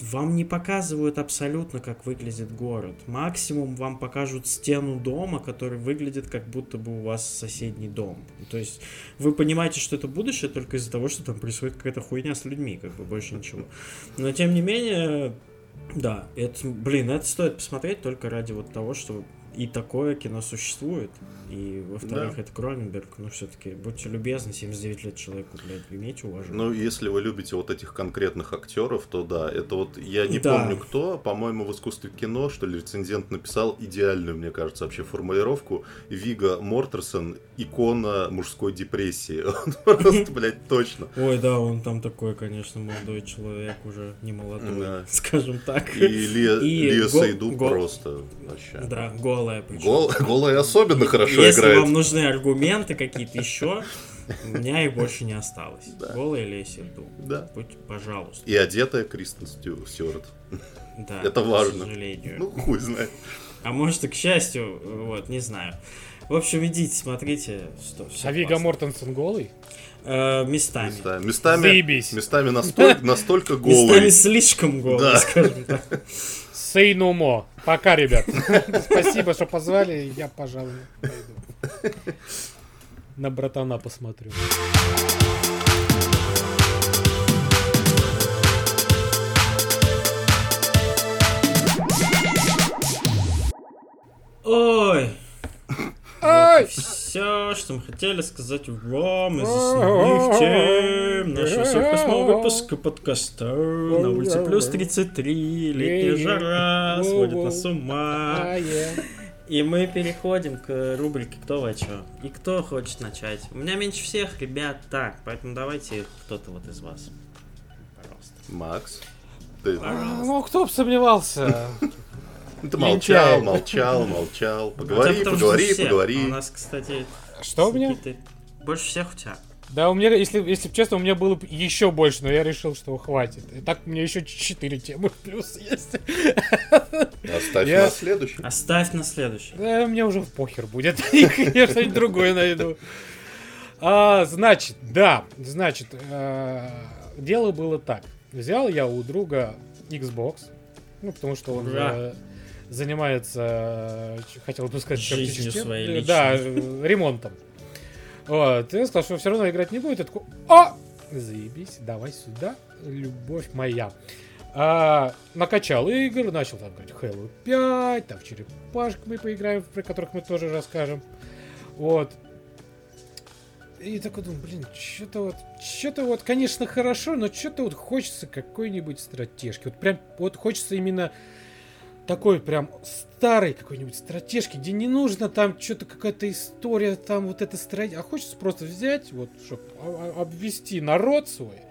вам не показывают абсолютно, как выглядит город. Максимум вам покажут стену дома, который выглядит как будто бы у вас соседний дом. То есть вы понимаете, что это будущее только из-за того, что там происходит какая-то хуйня с людьми, как бы больше ничего. Но тем не менее, Да, это, блин, это стоит посмотреть только ради вот того, что и такое кино существует. И, во-вторых, Да. это Кроненберг. Ну, все-таки, будьте любезны, 79 лет человеку, блядь, имейте уважение. Ну, если вы любите вот этих конкретных актеров, то да, это вот, я не Да. помню кто, по-моему, в искусстве кино, что ли, рецензент написал идеальную, мне кажется, вообще формулировку. Вига Мортерсон – икона мужской депрессии. Он просто, блядь, точно. Ой, да, он там такой, конечно, молодой человек, уже не молодой, скажем так. И Лия, Сейду просто вообще. Да, голая причем. Гол, голая особенно хорошо Если играет. вам нужны аргументы какие-то еще, у меня их больше не осталось. Да. Голая Леся Ду. Да. Будь, пожалуйста. И одетая Кристен Стю- Стюарт. Да, Это к важно. сожалению. Ну, хуй знает. А может и к счастью, вот, не знаю. В общем, идите, смотрите. Что, всё А Вига. Мортенсен голый? Э, местами. Местами, местами, Заебись. местами настолько, настолько Местами голый. слишком голый, Да. скажем так. Say no more. Пока, ребят. Спасибо, что позвали. Я, пожалуй, пойду. На братана посмотрю. Ой, Ай! все, что мы хотели сказать вам из основных тем нашего сверхосьмого выпуска подкаста. На улице плюс 33, летняя жара, сводит нас с ума. И мы переходим к рубрике «Кто во чё?». И кто хочет начать? У меня меньше всех, ребят, так, поэтому давайте кто-то вот из вас. Пожалуйста. Макс, ты, А, Ну, кто бы сомневался. Ты молчал, лентяй. молчал, молчал. Поговори, что поговори, все. А поговори. У нас, кстати, Что у меня? Больше всех у тебя. Да, у меня, если, если честно, у меня было еще больше, но я решил, что хватит. И так у меня еще 4 темы плюс есть. Оставь Я- на следующий. Оставь на следующий. Да, мне уже похер будет. Я что-нибудь другое найду. А, значит, да, значит, э, дело было так. Взял я у друга Xbox, ну, потому что он Ура. э, занимается, э, хотел бы сказать, Жизнью своей Э, Да, ремонтом. Вот, и сказал, что все равно играть не будет. Я такой, о, заебись, давай сюда, любовь моя. А, накачал игр, начал там играть Halo 5, там в черепашек мы поиграем, про которых мы тоже расскажем. Вот. И такой думаю, блин, что-то вот, что-то вот, конечно, хорошо, но что-то вот хочется какой-нибудь стратежки. Вот прям, вот хочется именно такой прям старой какой-нибудь стратежки, где не нужно там что-то какая-то история, там вот это строить, а хочется просто взять, вот, чтобы обвести народ свой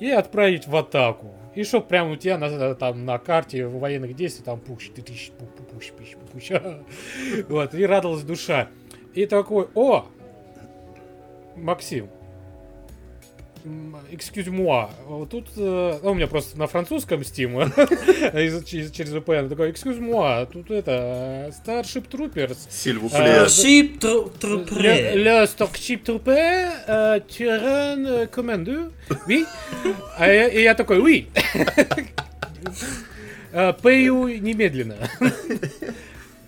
и отправить в атаку. И чтоб прям у тебя на, там на карте военных действий там пуш, ты тысяч, пу- пу- пуш, пуш, пуш. Вот, и радовалась душа. И такой, о, Максим, excuse moi, вот тут, э, ну, у меня просто на французском Steam, через, VPN, такой, excuse moi, тут это, э, Starship Troopers, Сильвупле. А, Шип тру- Le, le Starship Trooper, Terrain euh, Commander, oui. А я- и я такой, oui. Э, Пою немедленно.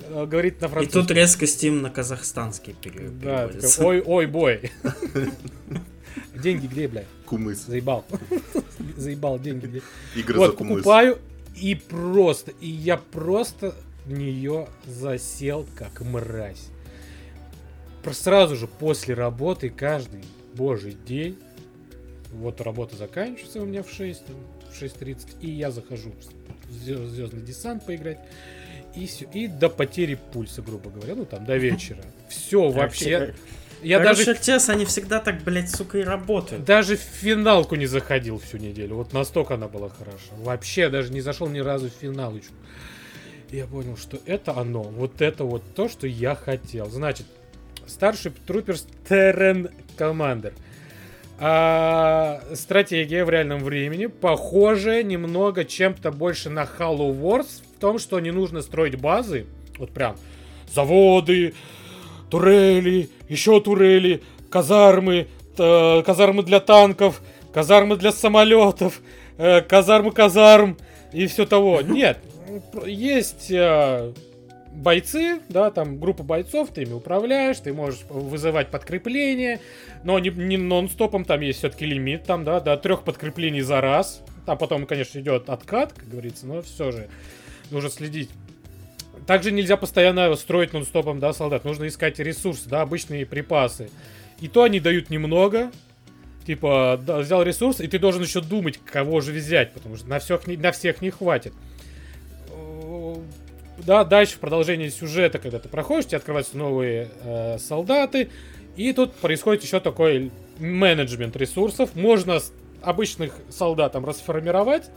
Э, Говорит на И французском. тут резко Steam на казахстанский пере- Да, переводится. такой, ой, ой, бой. Деньги где, блядь? Кумыс. Заебал. Заебал деньги где. Игры за Вот, кумыс. покупаю, и просто, и я просто в нее засел как мразь. Сразу же после работы, каждый божий день, вот работа заканчивается у меня в 6, там, в 6.30, и я захожу в звездный десант поиграть, и, всё, и до потери пульса, грубо говоря, ну там до вечера. Все вообще. Я Короче, даже RTS, они всегда так, блядь, сука, и работают. даже в финалку не заходил всю неделю. Вот настолько она была хороша. Вообще даже не зашел ни разу в финалочку. И я понял, что это оно. Вот это вот то, что я хотел. Значит, Starship Troopers Terran Commander. А, стратегия в реальном времени похожая немного чем-то больше на Halo Wars в том, что не нужно строить базы, вот прям заводы, турели, еще турели, казармы, т- казармы для танков, казармы для самолетов, э, казармы казарм и все того. Нет, есть э, бойцы, да, там группа бойцов, ты ими управляешь, ты можешь вызывать подкрепление, но не, не нон-стопом, там есть все-таки лимит, там, да, до трех подкреплений за раз, Там потом, конечно, идет откат, как говорится, но все же нужно следить. Также нельзя постоянно строить нон-стопом, да, солдат. Нужно искать ресурсы, да, обычные припасы. И то они дают немного. Типа, да, взял ресурс, и ты должен еще думать, кого же взять, потому что на всех на всех не хватит. Э, Да, дальше в продолжении сюжета, когда ты проходишь, тебе открываются новые э, солдаты, и тут происходит еще такой менеджмент ресурсов. Можно обычных солдатам расформировать,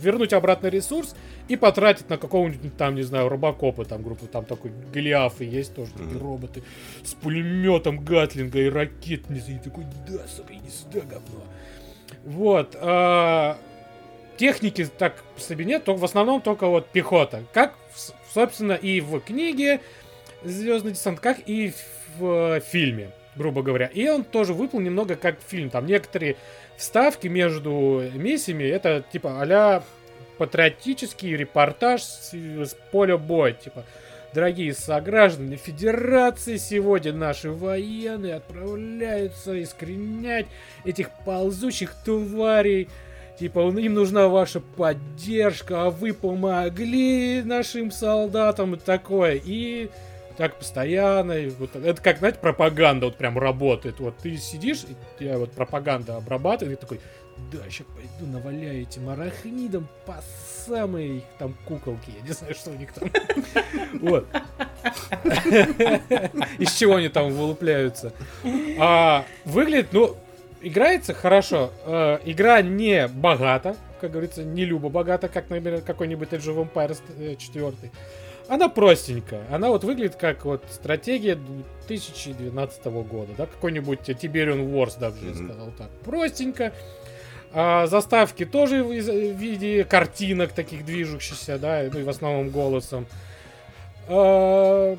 вернуть обратно ресурс и потратить на какого-нибудь там, не знаю, робокопа, там группа, там такой Голиафы есть тоже, такие Мгм. роботы с пулеметом Гатлинга и ракетницей, и такой, да, сука, иди сюда, говно. Вот. а, техники так по себе нет, только в основном только вот пехота. Как, собственно, и в книге Звездный десант, как и в э, фильме, грубо говоря. И он тоже выполнен немного как фильм. Там некоторые вставки между миссиями, это типа а патриотический репортаж с, с поля боя. Типа, дорогие сограждане Федерации, сегодня наши военные отправляются искоренять этих ползучих тварей. Типа, им нужна ваша поддержка, а вы помогли нашим солдатам и такое. И так постоянно. вот это как, знаете, пропаганда вот прям работает. Вот ты сидишь, и тебя вот пропаганда обрабатывает, и такой, да, сейчас пойду наваляю этим арахнидам по их там куколки. Я не знаю, что у них там. Вот. Из чего они там вылупляются. А, выглядит, ну, играется хорошо. Э, игра не богата, как говорится, не любо богата, как, например, какой-нибудь Age of Empires 4. Она простенькая. Она вот выглядит как вот стратегия 2012 года, да, какой-нибудь Tiberian Wars, даже я Мгм. сказал так. Простенько. А, заставки тоже в виде картинок таких движущихся, да, ну и в основном голосом. А,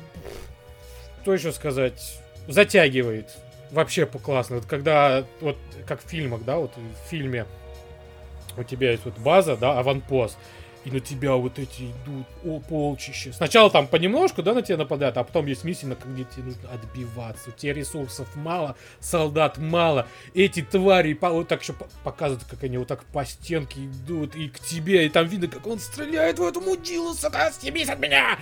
что еще сказать? Затягивает. Вообще по классно. Вот когда, вот как в фильмах, да, вот в фильме у тебя есть вот база, да, аванпост, и на тебя вот эти идут о, полчища. Сначала там понемножку, да, на тебя нападают, а потом есть миссии, на где тебе нужно отбиваться. У тебя ресурсов мало, солдат мало. Эти твари по- вот так еще по- показывают, как они вот так по стенке идут и к тебе, и там видно, как он стреляет в эту мудилу, сука, съебись от меня!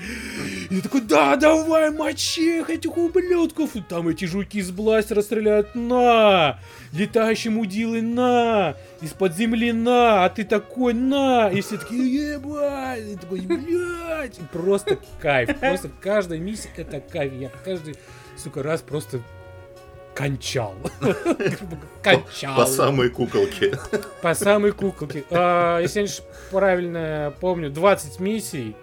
И ты такой, да, давай, мочи их, этих ублюдков! И там эти жуки из бластера стреляют, на! Летающие мудилы, на! Из-под земли, на! А ты такой, на! И все такие, ебать! И такой, блядь! И просто кайф. Просто каждая миссия это кайф. Я каждый, сука, раз просто кончал. Кончал. По самой куколке. По самой куколке. А, если я правильно помню, 20 миссий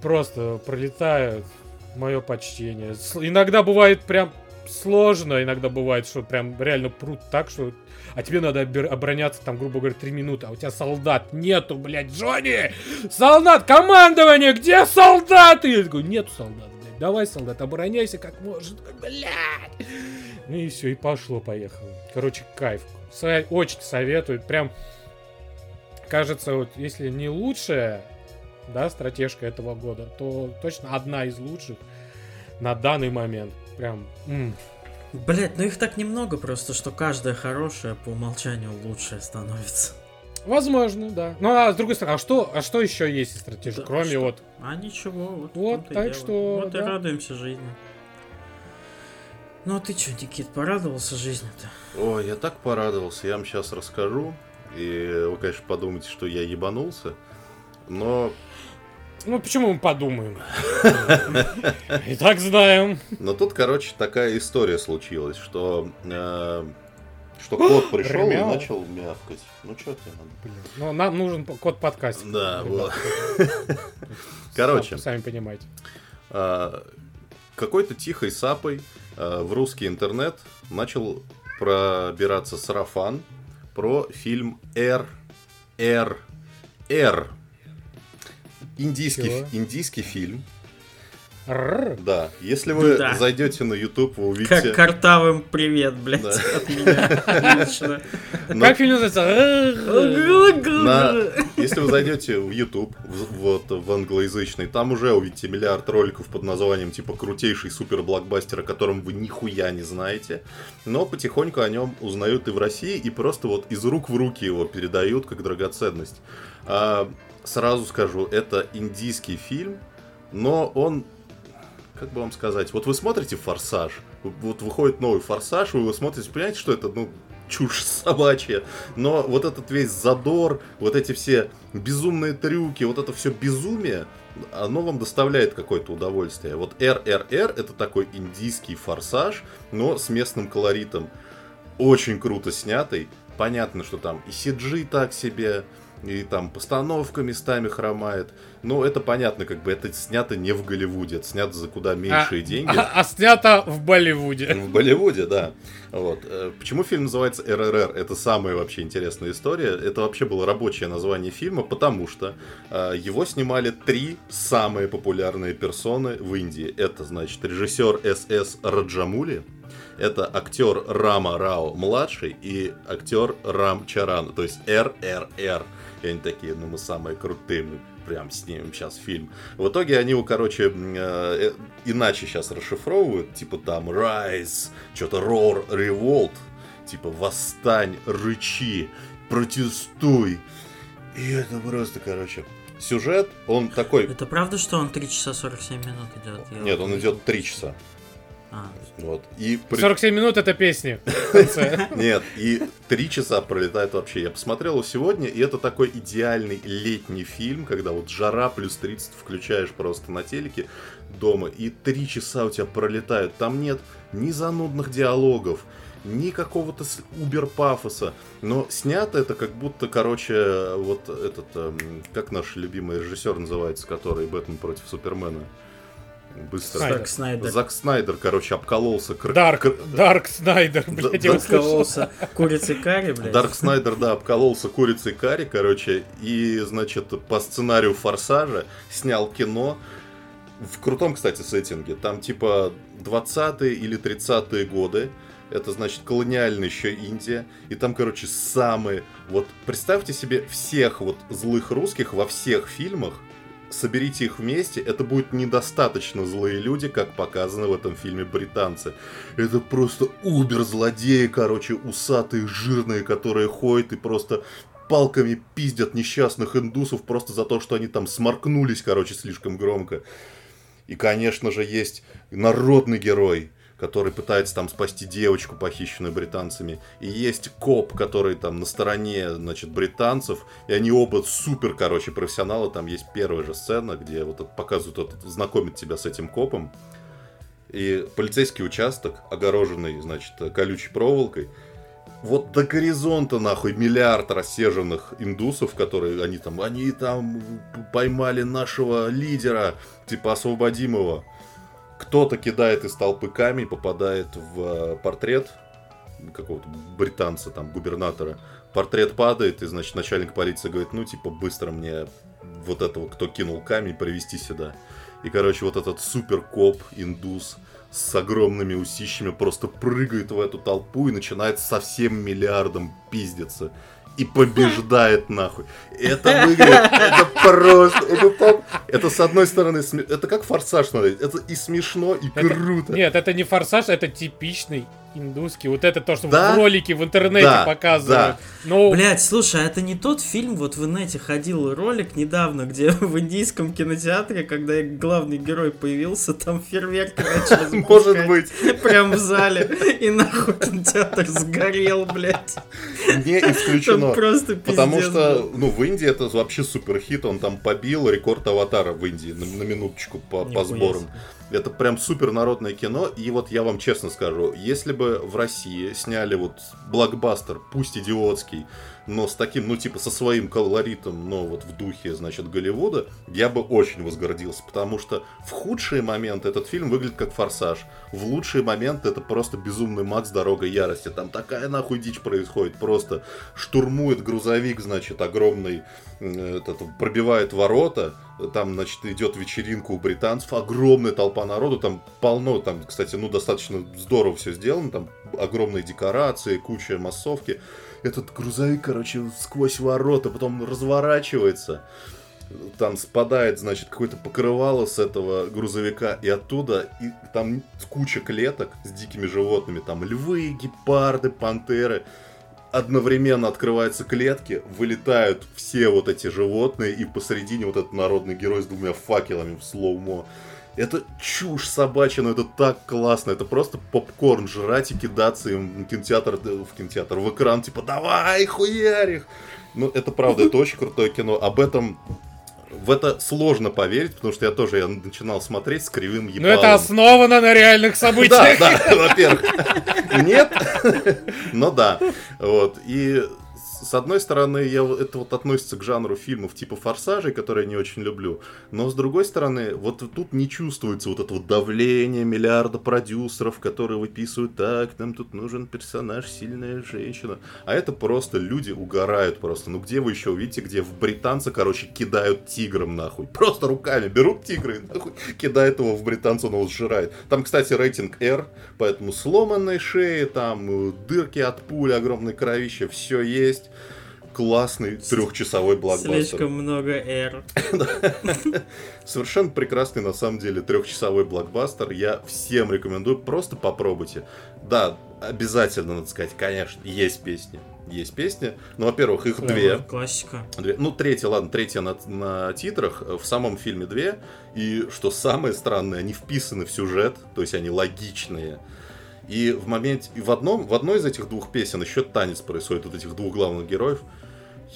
просто пролетают. Мое почтение. Иногда бывает прям сложно, иногда бывает, что прям реально прут так, что... А тебе надо обороняться там, грубо говоря, 3 минуты, а у тебя солдат нету, блядь, Джонни! Солдат, командование, где солдаты? Я такой, нету солдат, блядь, давай, солдат, обороняйся как. Такой, Блядь! Ну и все, и пошло-поехало. Короче, кайф. Очень советую. Прям, кажется, вот если не лучшая, да, стратежка этого года, то точно одна из лучших на данный момент. Прям, м. Блять, ну их так немного просто, что каждая хорошая по умолчанию лучшая становится. возможно, да. Ну а с другой стороны, а что, а что еще есть из стратежек, Да, кроме что? вот А ничего, вот. Вот, и так дело. что, Вот и да. радуемся жизни. Ну а ты что, Никит, порадовался жизни-то? Ой, я так порадовался, я вам сейчас расскажу. И вы, конечно, подумаете, что я ебанулся. Но, Ну, почему мы подумаем? И так знаем. но тут, короче, такая история случилась, что, э, что кот пришел и начал мявкать. Ну, что тебе надо? Блин, ну, нам нужен код подкаста. Да, вот. Короче. Сами понимаете. А, какой-то тихой сапой а, в русский интернет начал пробираться сарафан про фильм Р. Р. Р. Индийский, Чего? индийский фильм. Рррр. Да, если вы Да. зайдете на YouTube, вы Как увидите... картавым привет, блядь, Да. от меня лично. на- Как фильм называется? На- Если вы зайдете в YouTube, в- вот в англоязычный, там уже увидите миллиард роликов под названием типа крутейший супер блокбастер, о котором вы нихуя не знаете, но потихоньку о нем узнают и в России, и просто вот из рук в руки его передают как драгоценность. А, сразу скажу, это индийский фильм, но он как бы вам сказать, вот вы смотрите «Форсаж», вот выходит новый «Форсаж», вы его смотрите, понимаете, что это, ну, чушь собачья, но вот этот весь задор, вот эти все безумные трюки, вот это все безумие, оно вам доставляет какое-то удовольствие. Вот РРР это такой индийский форсаж, но с местным колоритом. Очень круто снятый. Понятно, что там и CG так себе, и там постановка местами хромает. Но это понятно, как бы это снято не в Голливуде, это снято за куда меньшие деньги. А, а снято в Болливуде. В Болливуде, да. Вот. Э, Почему фильм называется РРР? Это самая вообще интересная история. Это вообще было рабочее название фильма, потому что э, его снимали три самые популярные персоны в Индии. Это, значит, режиссер СС Раджамули, это актер Рама Рао младший и актер Рам Чаран, то есть РРР. И они такие, ну мы самые крутые, мы прям снимем сейчас фильм. В итоге они его, короче, э, э, иначе сейчас расшифровывают, типа там Rise, что-то Roar, Revolt, типа восстань, рычи, протестуй. И это просто, короче, сюжет, он такой... Это правда, что он 3 часа 47 минут идет? Я Нет, вот- он идет три часа. А, Вот. И при- 47 минут это песни. Нет, и три часа пролетает вообще. Я посмотрел его сегодня, и это такой идеальный летний фильм, когда вот жара плюс 30 включаешь просто на телеке дома, и три часа у тебя пролетают. Там нет ни занудных диалогов, ни какого-то убер-пафоса. Но снято это как будто, короче, вот этот, эм, как наш любимый режиссер называется, который Бэтмен против Супермена. Быстро. Снайдер. Зак Снайдер. Зак Снайдер, короче, обкололся. кр- Дарк, кр- Дарк Снайдер, блядь, я да, услышал. Откололся курицей карри, блядь. Дарк Снайдер, да, обкололся курицей карри, короче, и, значит, по сценарию Форсажа снял кино в крутом, кстати, сеттинге. Там, типа, 20-е или 30-е годы. Это, значит, колониальная еще Индия. И там, короче, самые... Вот представьте себе всех вот злых русских во всех фильмах, соберите их вместе, это будут недостаточно злые люди, как показано в этом фильме «Британцы». Это просто убер-злодеи, короче, усатые, жирные, которые ходят и просто палками пиздят несчастных индусов просто за то, что они там сморкнулись, короче, слишком громко. И, конечно же, есть народный герой, который пытается там спасти девочку, похищенную британцами. И есть коп, который там на стороне, значит, британцев. И они оба супер, короче, профессионалы. Там есть первая же сцена, где вот показывают, вот это, знакомят тебя с этим копом. И полицейский участок, огороженный, значит, колючей проволокой. Вот до горизонта, нахуй, миллиард рассерженных индусов, которые они там, они там поймали нашего лидера, типа освободим его. Кто-то кидает из толпы камень, попадает в э, портрет какого-то британца, там, губернатора. Портрет падает, и, значит, начальник полиции говорит, ну, типа, быстро мне вот этого, кто кинул камень, привести сюда. И, короче, вот этот супер коп, индус, с огромными усищами просто прыгает в эту толпу и начинает со всем миллиардом пиздиться. И побеждает нахуй. Это выглядит, это просто, это так, это с одной стороны, это как форсаж смотреть, это и смешно, и Это- круто. Нет, это не форсаж, это типичный индусский. Вот это то, что Да? в ролике в интернете Да, показывают. Ну, Блять, слушай, а это не тот фильм, вот в инете ходил ролик недавно, где в индийском кинотеатре, когда главный герой появился, там фейерверки начали Может быть, Прям в зале, и нахуй кинотеатр сгорел, блядь. не исключено. Там просто пиздец Потому что, был. ну, в Индии это вообще супер хит, он там побил рекорд аватара в Индии на, на минуточку по, по сборам. Это прям супер народное кино, и вот я вам честно скажу, если бы в России сняли вот блокбастер, пусть идиотский, но с таким, ну, типа, со своим колоритом, но вот в духе, значит, Голливуда, я бы очень возгордился, потому что в худшие моменты этот фильм выглядит как «Форсаж», в лучшие моменты это просто «Безумный Макс. Дорога ярости», там такая нахуй дичь происходит, просто штурмует грузовик, значит, огромный, этот, пробивает ворота, там, значит, идет вечеринка у британцев, огромная толпа народу, там полно, там, кстати, ну, достаточно здорово все сделано, там огромные декорации, куча массовки, этот грузовик, короче, сквозь ворота, потом разворачивается. Там спадает, значит, какое-то покрывало с этого грузовика, и оттуда и там куча клеток с дикими животными. Там львы, гепарды, пантеры. Одновременно открываются клетки, вылетают все вот эти животные, и посередине вот этот народный герой с двумя факелами в слоумо. Это чушь собачья, но это так классно. Это просто попкорн жрать и кидаться им в кинотеатр, в кинотеатр, в экран, типа, давай, хуярих. Ну, это правда, это очень крутое кино. Об этом в это сложно поверить, потому что я тоже я начинал смотреть с кривым ебалом. Но это основано на реальных событиях. Да, да, во-первых. Нет, но да. Вот. И с одной стороны, я, это вот относится к жанру фильмов типа «Форсажей», которые я не очень люблю, но с другой стороны, вот тут не чувствуется вот этого давления миллиарда продюсеров, которые выписывают так, нам тут нужен персонаж, сильная женщина. А это просто люди угорают просто. Ну где вы еще увидите, где в британца, короче, кидают тигром нахуй. Просто руками берут тигра и нахуй кидают его в британца, он его сжирает. Там, кстати, рейтинг R, поэтому сломанные шеи, там дырки от пули, огромное кровище, все есть классный трехчасовой блокбастер. Слишком много R. Совершенно прекрасный, на самом деле, трехчасовой блокбастер. Я всем рекомендую, просто попробуйте. Да, обязательно, надо сказать, конечно, есть песни. Есть песни. Ну, во-первых, их две. Классика. Две. Ну, третья, ладно, третья на, на титрах. В самом фильме две. И, что самое странное, они вписаны в сюжет, то есть они логичные. И в моменте, и в одном, в одной из этих двух песен еще танец происходит вот этих двух главных героев.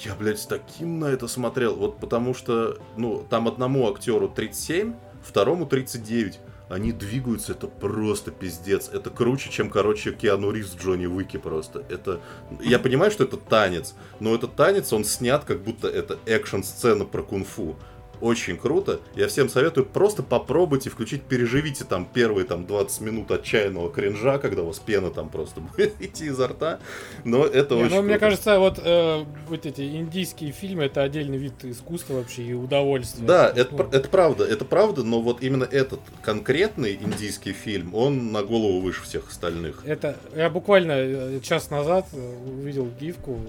Я, блядь, с таким на это смотрел. Вот потому что, ну, там одному актеру 37, второму 39. Они двигаются, это просто пиздец. Это круче, чем, короче, Киану Ривз в Джонни Уике просто. Это... Я понимаю, что это танец, но этот танец, он снят, как будто это экшн-сцена про кунг-фу очень круто. Я всем советую просто попробуйте включить, переживите там первые там 20 минут отчаянного кринжа, когда у вас пена там просто будет идти изо рта. Но это Не, очень Ну, мне кажется, вот, э, вот эти индийские фильмы это отдельный вид искусства вообще и удовольствия. Да, это, ну. это правда, это правда, но вот именно этот конкретный индийский фильм, он на голову выше всех остальных. Это я буквально э, час назад э, увидел гифку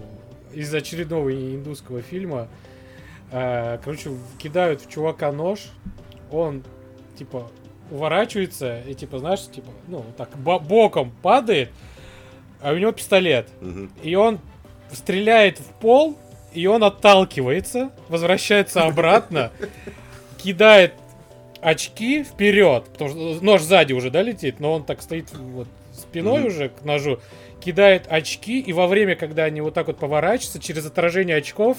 из очередного индусского фильма короче, кидают в чувака нож, он, типа, уворачивается и, типа, знаешь, типа, ну, так, боком падает, а у него пистолет. Угу. И он стреляет в пол, и он отталкивается, возвращается обратно, кидает очки вперед, потому что нож сзади уже, да, летит, но он так стоит вот спиной mm уже к ножу, кидает очки, и во время, когда они вот так вот поворачиваются, через отражение очков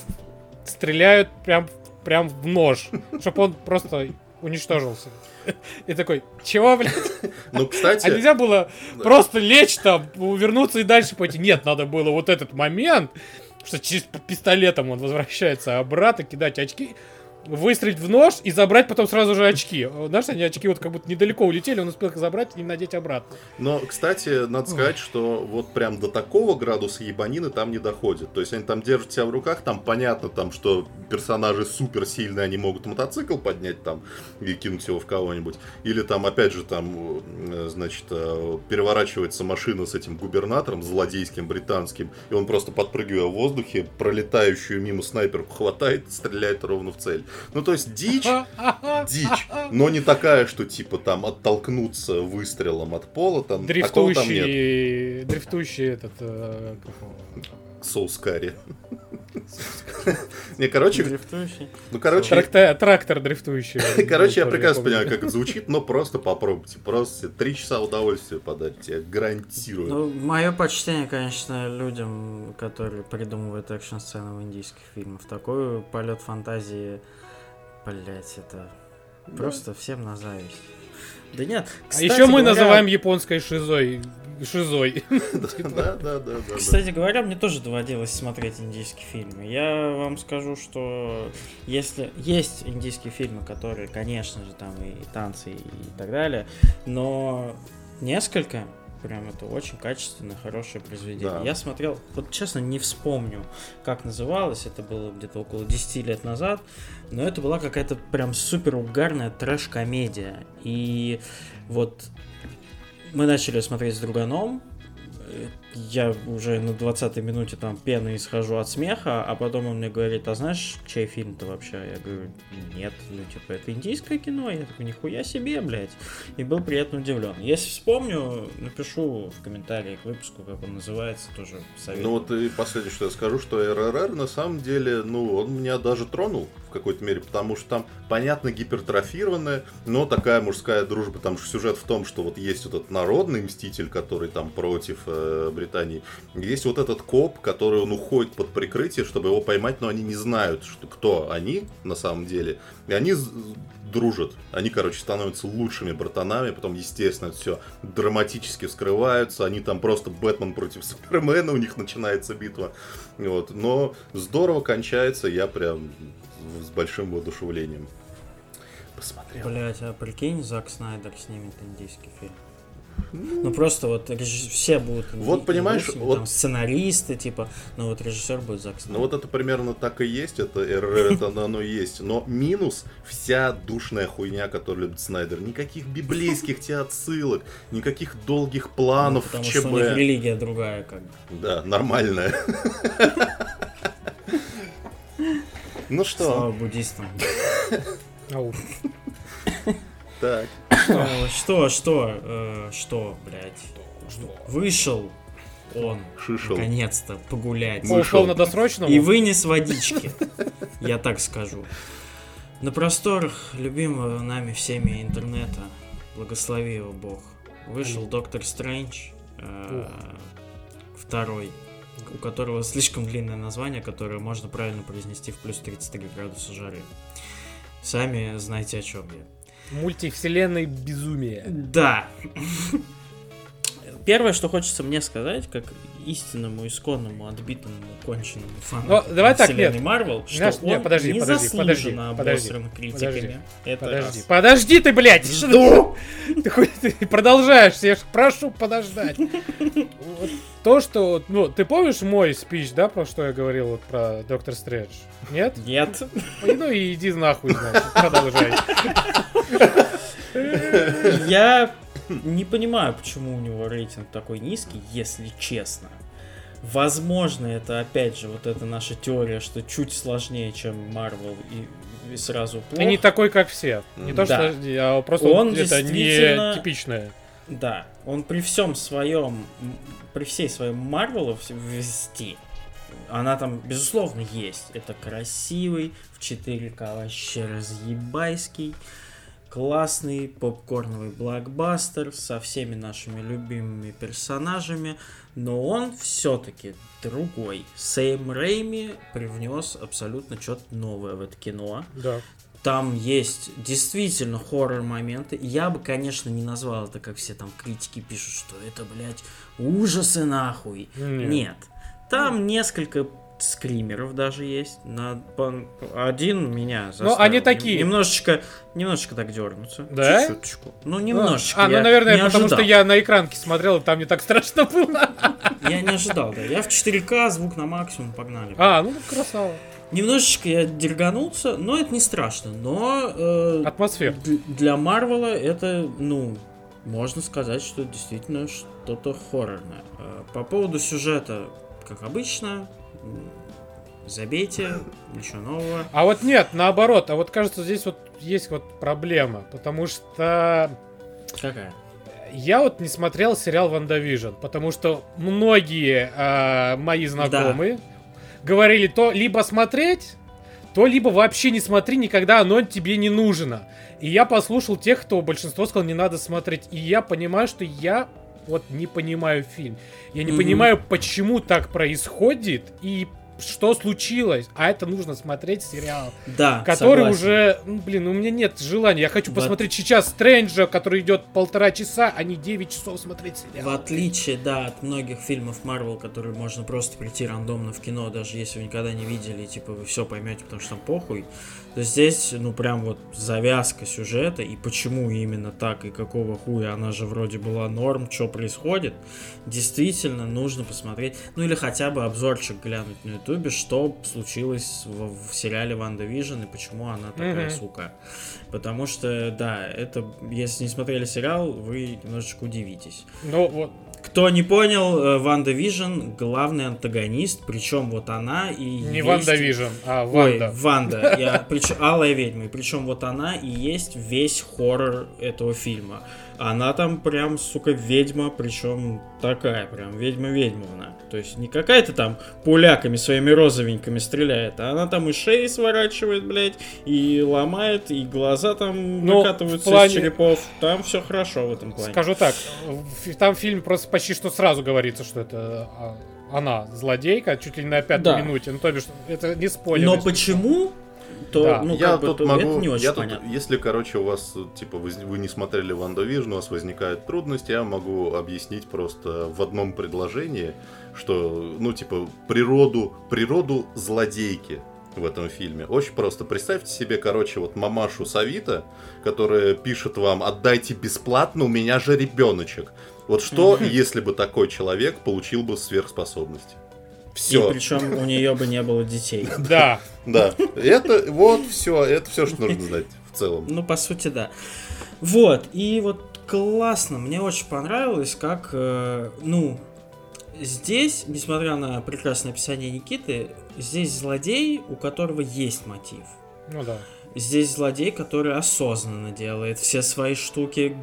стреляют прям, прям в нож, чтобы он просто уничтожился. И такой, чего, блядь? Ну, кстати... А нельзя было просто лечь там, увернуться и дальше пойти? Нет, надо было вот этот момент, что через пистолетом он возвращается обратно, кидать очки выстрелить в нож и забрать потом сразу же очки. Знаешь, они очки вот как будто недалеко улетели, он успел их забрать и надеть обратно. Но, кстати, надо сказать, что вот прям до такого градуса ебанины там не доходит. То есть они там держат себя в руках, там понятно, там, что персонажи супер сильные, они могут мотоцикл поднять там и кинуть его в кого-нибудь. Или там, опять же, там, э, значит, э, переворачивается машина с этим губернатором злодейским британским, и он просто подпрыгивая в воздухе, пролетающую мимо снайперку хватает, стреляет ровно в цель. Ну, то есть дичь, дичь, но не такая, что типа там оттолкнуться выстрелом от пола, там дрифтующий, там нет. дрифтующий этот, э, Соус карри. Не, короче... Дрифтующий. Ну, короче... Трактор, трактор дрифтующий. Короче, я прекрасно понимаю, как это звучит, но просто попробуйте. Просто три часа удовольствия подарите, я гарантирую. Ну, мое почтение, конечно, людям, которые придумывают экшн-сцены в индийских фильмах. Такой полет фантазии Блять, это просто всем на зависть. Да нет. а еще мы говоря... называем японской шизой шизой. Да, да, да, да. Кстати говоря, мне тоже доводилось смотреть индийские фильмы. Я вам скажу, что если есть индийские фильмы, которые, конечно же, там и танцы и так далее, но несколько прям это очень качественное, хорошее произведение. Да. Я смотрел, вот честно, не вспомню, как называлось, это было где-то около 10 лет назад, но это была какая-то прям супер угарная трэш-комедия. И вот мы начали смотреть с друганом, э, я уже на 20-й минуте там пены исхожу от смеха, а потом он мне говорит, а знаешь, чей фильм-то вообще? Я говорю, нет, ну типа это индийское кино, я такой, нихуя себе, блядь. И был приятно удивлен. Если вспомню, напишу в комментарии к выпуску, как он называется, тоже советую. Ну вот и последнее, что я скажу, что РРР на самом деле, ну, он меня даже тронул в какой-то мере, потому что там, понятно, гипертрофированная, но такая мужская дружба, потому что сюжет в том, что вот есть вот этот народный мститель, который там против э, Британии, есть вот этот коп, который он уходит под прикрытие, чтобы его поймать, но они не знают, что кто они на самом деле, и они дружат. Они, короче, становятся лучшими братанами, потом, естественно, все драматически вскрываются, они там просто Бэтмен против Супермена, у них начинается битва. Вот. Но здорово кончается, я прям с большим воодушевлением посмотрел. Блять, а прикинь, Зак Снайдер снимет индийский фильм. Ну просто вот режисс- все будут Вот понимаешь, индусами, вот- там сценаристы, типа, но вот режиссер будет Зак Ну Снайдер. вот это примерно так и есть, это РР, это оно- и есть. Но минус вся душная хуйня, которую любит Снайдер. Никаких библейских тебе отсылок, никаких долгих Ну, планов потому в что у них ЧБ. религия другая, как бы. Да, нормальная. Ну Слава что, буддистам. Ау. Так. Э, Что, что, э, что, блядь? Вышел он, Шишел. наконец-то, погулять. Мы- Ушел Вышел. на досрочному. И вынес водички, я так скажу. На просторах любимого нами всеми интернета, благослови его Бог, вышел Доктор Стрэндж, э, второй, у которого слишком длинное название, которое можно правильно произнести в плюс 33 градуса жары. Сами знаете, о чем я. Мультивселенной безумие. Да. Первое, что хочется мне сказать, как истинному, исконному, отбитому, конченному фану Ну, давай так, нет. Марвел, что Знаешь, он нет, подожди, подожди, незаслуженно подожди, обосран подожди, критиками. Это Подожди. раз. Подожди ты, блядь! Что ты? Хуй- ты продолжаешь, я ж прошу подождать. Вот то, что, ну, ты помнишь мой спич, да, про что я говорил вот про Доктор Стрэндж? Нет? Нет. Ну и иди нахуй, значит, продолжай. Я не понимаю, почему у него рейтинг такой низкий, если честно. Возможно, это опять же вот эта наша теория, что чуть сложнее, чем Марвел и, и сразу плохо. И не такой, как все. Не то, Да. что а просто Он это действительно- не типичное. Да, он при всем своем, при всей своей Марвеловости, она там, безусловно, есть. Это красивый, в 4К вообще разъебайский, классный попкорновый блокбастер со всеми нашими любимыми персонажами, но он все-таки другой. Сэм Рейми привнес абсолютно что-то новое в это кино. Да. Там есть действительно хоррор-моменты. Я бы, конечно, не назвал это, как все там критики пишут, что это, блядь, ужасы нахуй. Нет. Нет. Там несколько скримеров даже есть. На, один меня заставил Ну, они такие. Немножечко, немножечко так дернуться. Да? Чуть-чуточку. Ну, немножечко. А, ну, наверное, потому что я на экранке смотрел, и там не так страшно было. Я не ожидал, да. Я в 4К, звук на максимум, погнали. А, ну красава. Немножечко я дерганулся, но это не страшно. Но э, Атмосфер. д- для Марвела это, ну, можно сказать, что действительно что-то хоррорное. Э, По поводу сюжета, как обычно, забейте, ничего нового. А вот нет, наоборот. А вот кажется, здесь вот есть вот проблема. Потому что Какая? я вот не смотрел сериал WandaVision, потому что многие а, мои знакомые говорили то либо смотреть, то либо вообще не смотри никогда, оно тебе не нужно. И я послушал тех, кто большинство сказал, не надо смотреть. И я понимаю, что я вот не понимаю фильм. Я не Мгм. понимаю, почему так происходит и что случилось, а это нужно смотреть сериал, Да, который согласен. уже, ну, блин, у меня нет желания. Я хочу Вот. посмотреть сейчас Стрэнджа, который идет полтора часа, а не 9 часов смотреть сериал. В отличие, да, от многих фильмов Марвел, которые можно просто прийти рандомно в кино, даже если вы никогда не видели, и, типа вы все поймете, потому что там похуй, то здесь, ну, прям вот завязка сюжета, и почему именно так, и какого хуя, она же вроде была норм, что происходит, действительно нужно посмотреть, ну или хотя бы обзорчик глянуть на ютубе, что случилось в, в сериале WandaVision и почему она такая Мгм. сука. Потому что, да, это, если не смотрели сериал, вы немножечко удивитесь. Ну, вот, Кто не понял, э, WandaVision главный антагонист, причем вот она и не есть- WandaVision, а Ой, Ванда. Ванда. Я, причем, Алая ведьма. И причем вот она и есть весь хоррор этого фильма. Она там прям, сука, ведьма, причем такая прям ведьма-ведьмовна. То есть не какая-то там пуляками своими розовенькими стреляет, а она там и шеи сворачивает, блядь, и ломает, и глаза там Ну, выкатываются плане- из черепов. Там все хорошо в этом плане. Скажу так, там в фильме просто почти что сразу говорится, что это а, она злодейка, чуть ли не на пятой Да. минуте. Ну, то бишь, это не спойлер. Но почему? То, Да. ну, я как бы, тут то могу, это не очень я тут, понятно. если, короче, у вас, типа, вы, вы не смотрели WandaVision, у вас возникают трудности, я могу объяснить просто в одном предложении, что, ну, типа, природу, природу злодейки в этом фильме. Очень просто. Представьте себе, короче, вот мамашу Савита, которая пишет вам «Отдайте бесплатно, у меня же ребеночек». Вот что, если бы такой человек получил бы сверхспособности? И Все. причем у нее бы не было детей. Да. Да. Это вот все, это все, что нужно знать в целом. Ну, по сути, да. Вот, и вот классно, мне очень понравилось, как, э, ну, здесь, несмотря на прекрасное описание Никиты, здесь злодей, у которого есть мотив. Ну да. Здесь злодей, который осознанно делает все свои штуки,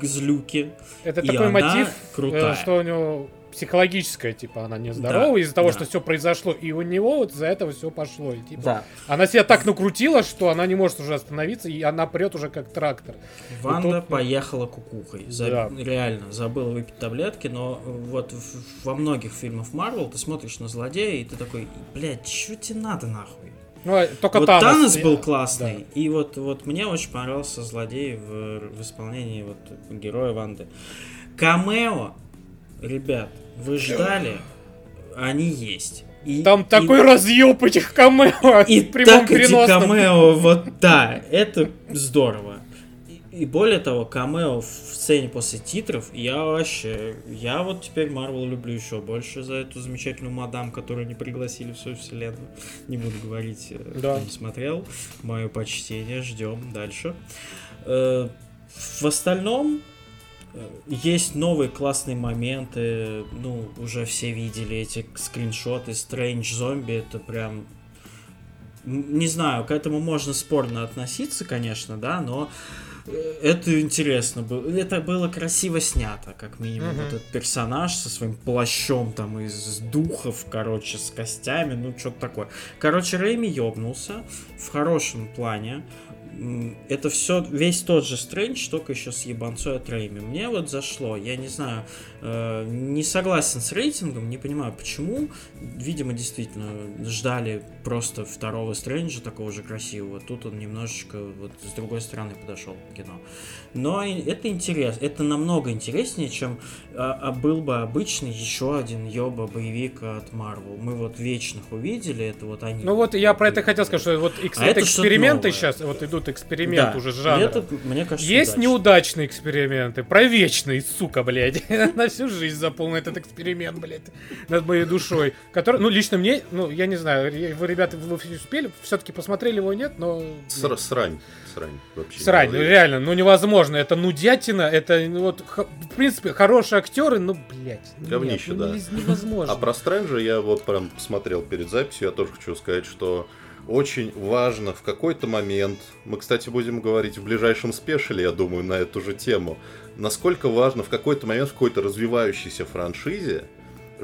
гзлюки. Это И такой мотив, крутая. э, что у него психологическая, типа, она нездорова Да, из-за того, да. что все произошло, и у него вот из-за этого все пошло. И, типа, Да. Она себя так накрутила, что она не может уже остановиться, и она прет уже как трактор. Ванда тут- поехала кукухой. За- Да. Реально, забыла выпить таблетки, но вот в- во многих фильмах Марвел ты смотришь на злодея, и ты такой, блядь, чё тебе надо нахуй? Ну, а только вот Танос. Танос был классный, и вот, вот мне очень понравился злодей в, в исполнении вот героя Ванды. Камео, ребят, вы ждали, они есть. И, Там и- такой разъеб этих камео и прямом так эти переносном. камео, вот да, это здорово. И, и более того, камео в сцене после титров, я вообще, я вот теперь Марвел люблю еще больше за эту замечательную мадам, которую не пригласили в свою вселенную. Не буду говорить, э, Да. кто не смотрел. Мое почтение, ждем дальше. Э, В остальном, есть новые классные моменты, ну, уже все видели эти скриншоты Strange Zombie, это прям не знаю, к этому можно спорно относиться, конечно, да, но э, это интересно было. Это было красиво снято, как минимум. Вот этот персонаж со своим плащом там из духов, короче, с костями, ну, что-то такое. Короче, Рэйми ёбнулся в хорошем плане. Это все, весь тот же Стрэндж, только еще с ебанцой от Рэйми. Мне вот зашло, я не знаю, не согласен с рейтингом, не понимаю почему. Видимо, действительно, ждали просто второго Стрэнджа, такого же красивого. Тут он немножечко вот с другой стороны подошел к кино. Но это интересно, это намного интереснее, чем а, а был бы обычный еще один ёба боевик от Марвел. Мы вот вечных увидели, это вот они. Ну вот я про это хотел сказать, что вот экс- А это эксперименты сейчас, вот идут эксперименты Да, уже жанром. это, мне кажется, Есть удачно. неудачные эксперименты, про вечный, сука, блядь. Всю жизнь запомнил этот эксперимент, блядь, над моей душой. Который, ну, лично мне, ну, я не знаю, вы, ребята, вы успели, все-таки посмотрели его, нет, но... Сра- Срань. Срань. Вообще. Срань, ну реально, ну невозможно, это нудятина, это, ну, вот, в принципе, хорошие актеры, ну, блядь, нет, Говнище, ну, да. не- невозможно. А про Стрэнджа я вот прям смотрел перед записью, я тоже хочу сказать, что очень важно в какой-то момент, мы, кстати, будем говорить в ближайшем спешиле, я думаю, на эту же тему, насколько важно в какой-то момент в какой-то развивающейся франшизе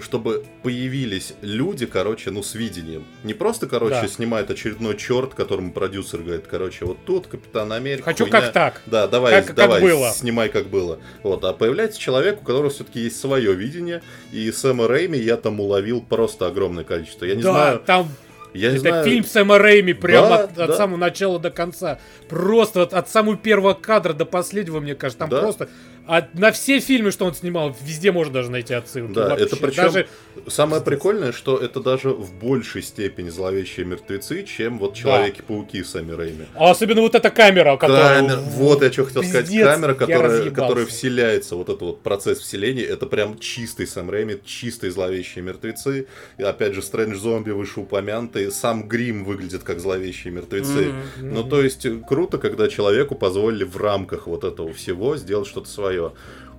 чтобы появились люди, короче, ну, с видением. Не просто, короче, Да. снимает очередной черт, которому продюсер говорит, короче, вот тут Капитан Америка. Хочу хуйня. как так. Да, давай, Как- как давай, было. снимай как было. Вот, а появляется человек, у которого все-таки есть свое видение, и Сэма Рэйми я там уловил просто огромное количество. Я не да, знаю, там я это знаю. фильм Сэма Рэйми прямо Да, от, от да. самого начала до конца. Просто от, от самого первого кадра до последнего, мне кажется, там Да. просто... а на все фильмы, что он снимал, везде можно даже найти отсылки. Да, Вообще. это причем Даже самое прикольное, что это даже в большей степени зловещие мертвецы, чем вот Человеки-пауки Сами Рэйми. А особенно вот эта камера, которая... Камера, вот я что хотел сказать, Пиздец, камера, я которая, которая вселяется, вот этот вот процесс вселения, это прям чистый Сэм Рэйми, чистые зловещие мертвецы. И опять же, Стрэндж Зомби вышеупомянутый, сам Грим выглядит как зловещие мертвецы. Мгм. Ну, то есть, круто, когда человеку позволили в рамках вот этого всего сделать что-то свое.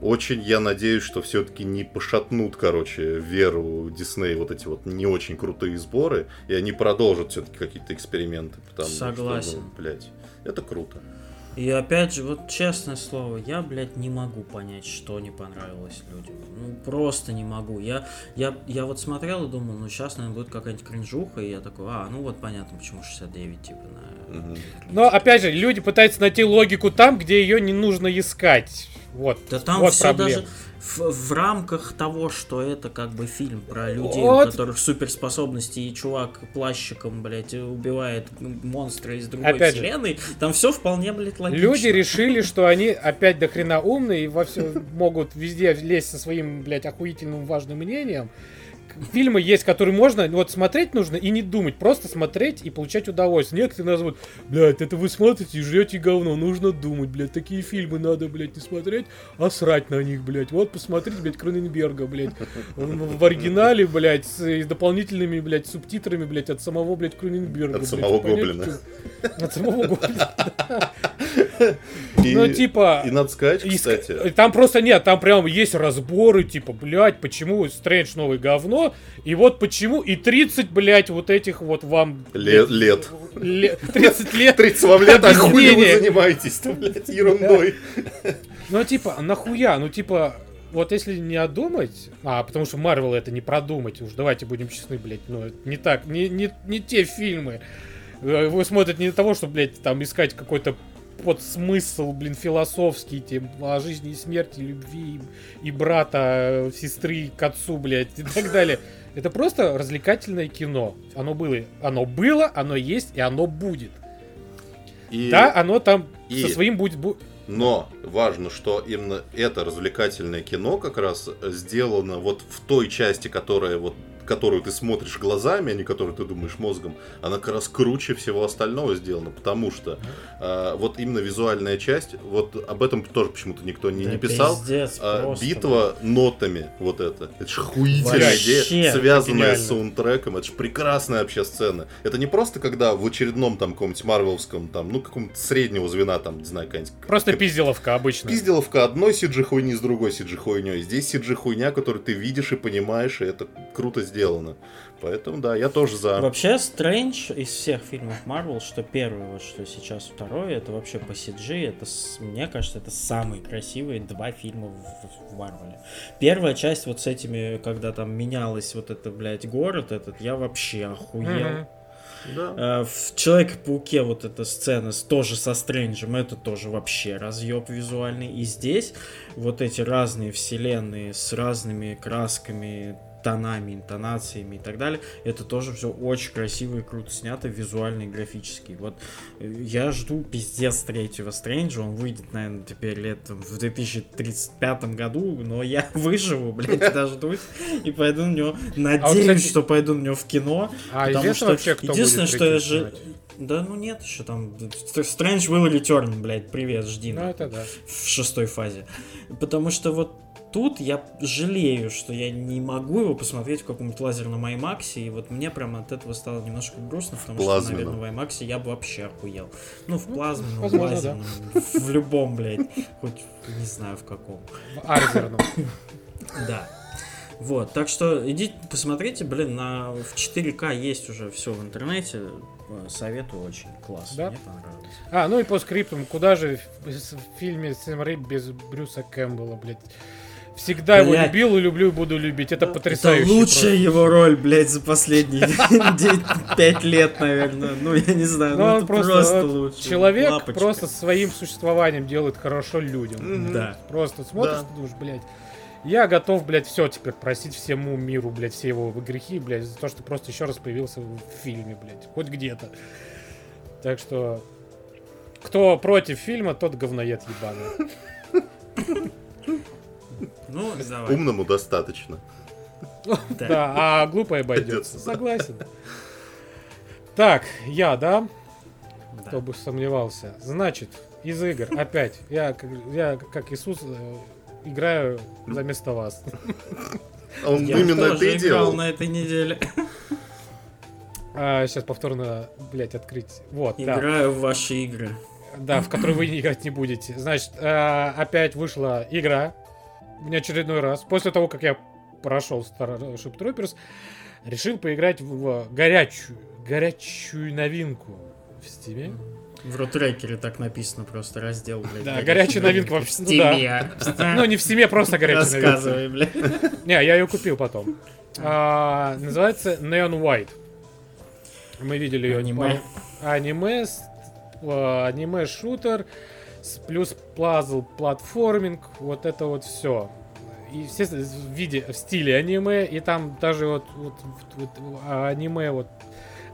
Очень я надеюсь, что все-таки не пошатнут, короче, веру Дисней вот эти вот не очень крутые сборы, и они продолжат все-таки какие-то эксперименты. Потому Согласен. Что, ну, блядь, это круто. И опять же, вот честное слово, я, блядь, не могу понять, что не понравилось людям. Ну, просто не могу. Я, я, я вот смотрел и думал, ну, сейчас, наверное, будет какая-нибудь кринжуха, и я такой, а, ну вот понятно, почему 69, типа, на... Мгм. Но, опять же, люди пытаются найти логику там, где ее не нужно искать. Вот, Да там вот все проблема. даже в, в рамках того, что это как бы фильм про людей, Вот. у которых суперспособности, и чувак плащиком, блядь, убивает монстра из другой Опять же. вселенной, там все вполне, блядь, логично. Люди решили, что они опять до хрена умные и во все могут везде лезть со своим, блядь, охуительным важным мнением. Фильмы есть, которые можно, вот смотреть нужно и не думать, просто смотреть и получать удовольствие. Некоторые назовут, блядь, это вы смотрите и жрете говно, нужно думать, блядь, такие фильмы надо, блядь, не смотреть, а срать на них, блядь. Вот посмотрите, блядь, Кроненберга, блядь, в, оригинале, блядь, с, и дополнительными, блядь, субтитрами, блядь, от самого, блядь, Кроненберга. От блядь, самого понять, Гоблина. что- От самого Гоблина. И, Ну, типа... и надо сказать, и кстати, Там просто нет, там прям есть разборы, типа, блядь, почему Стрэндж новый говно, и вот почему, и 30, блядь, вот этих вот вам... Ле- блядь, лет. ле- 30 лет. 30 вам лет, а хули вы занимаетесь-то, блядь, ерундой. Ну, типа, нахуя? Ну, типа, вот если не одумать, а, потому что Марвел это не продумать, уж давайте будем честны, блядь, ну, это не так, не, не, не те фильмы. Э, Вы смотрите не для того, чтобы, блядь, там искать какой-то под смысл, блин, философский, тем, о жизни и смерти, любви и, и брата, э, сестры к отцу, блядь, и так далее. Это просто развлекательное кино. Оно было, оно было, оно есть и оно будет. И- Да, оно там и- со своим будет... бу- Но важно, что именно это развлекательное кино как раз сделано вот в той части, которая вот которую ты смотришь глазами, а не которую ты думаешь мозгом, она как раз круче всего остального сделана, потому что а, вот именно визуальная часть, вот об этом тоже почему-то никто не, Да не писал. пиздец, А, просто, битва нотами, вот это. Это же хуительная Вообще, идея, связанная с саундтреком. Это же прекрасная вообще сцена. Это не просто когда в очередном там каком-нибудь марвеловском, там, ну, каком-то среднего звена, там, не знаю, какая-нибудь Просто пизделовка обычно. Пизделовка одной CG хуйни с другой CG хуйней. Здесь CG хуйня, которую ты видишь и понимаешь, и это круто сделано. Поэтому да, я тоже за. Вообще, Стрэндж из всех фильмов Марвел, что первый, вот что сейчас второй, это вообще по CG, это, мне кажется, это самые красивые два фильма в, в Марвеле. Первая часть вот с этими, когда там менялась вот это, блядь, город этот, я вообще охуел. Мгм. Да. Э, В Человеке-пауке вот эта сцена тоже со Стрэнджем, это тоже вообще разъеб визуальный. И здесь вот эти разные вселенные с разными красками, тонами, интонациями и так далее, это тоже все очень красиво и круто снято, визуально и графически. Вот э, я жду пиздец третьего Стрэнджа, он выйдет, наверное, теперь лет в 2035 году, но я выживу, блядь, дождусь и пойду на него, надеюсь, кстати- что пойду на него в кино, А Потому что вообще, кто единственное, что я же... Да ну нет еще там. Стрэндж Will Return, блядь, привет, жди. Ну, это да. В шестой фазе. Потому что вот тут я жалею, что я не могу его посмотреть в каком-нибудь лазерном IMAX, и вот мне прям от этого стало немножко грустно, потому что, плазменном. наверное, в IMAX я бы вообще охуел. Ну, в плазменном, в возможно, лазерном, в любом, блядь, хоть не знаю в каком. В Арзерном. Да. Вот, так что идите посмотрите, блин, на в 4К есть уже все в интернете. Советую очень классно. Да? Мне понравилось. А, ну и по скриптам, куда же в, в фильме Сэм Рэйми без Брюса Кэмпбелла, блядь. Всегда его Блядь. любил и люблю и буду любить. Это потрясающе. Это лучшая его роль, блядь, за последние 5 лет, наверное. Ну, я не знаю, Ну, ну, он это просто, просто вот лучше. Человек просто своим существованием делает хорошо людям. Да. Просто смотришь, ты думаешь, блядь, я готов, блядь, все теперь просить всему миру, блядь, все его грехи, блядь, за то, что просто еще раз появился в фильме, блядь, хоть где-то. Так что, кто против фильма, тот говноед ебаный. Ну, давай. Умному достаточно. Да. А глупый обойдется. Согласен. Так, я, да? Кто бы сомневался. Значит, из игр опять. Я, как- я как Иисус э, играю за место вас. Он Я именно это тоже и играл делал. на этой неделе. сейчас повторно, блядь, открыть. Вот, да. Играю в ваши игры. Да, в которую вы играть не будете. Значит, э, опять вышла игра. В очередной раз. После того, как я прошел Starship Troopers, решил поиграть в, горячую, горячую новинку в Steam. В рутрекере так написано просто раздел, блядь. Да, горячая новинка новинки вообще, в ну. Steam. Ну, не в Steam, просто горячая новинка. Рассказывай, блядь. Не, я ее купил потом. А, называется Neon White. Мы видели ее Аниме. Аниме, а, аниме-шутер, плюс пазл, платформинг, вот это вот все. И все в виде, в стиле аниме, и там даже вот, вот, вот, вот, а, аниме, вот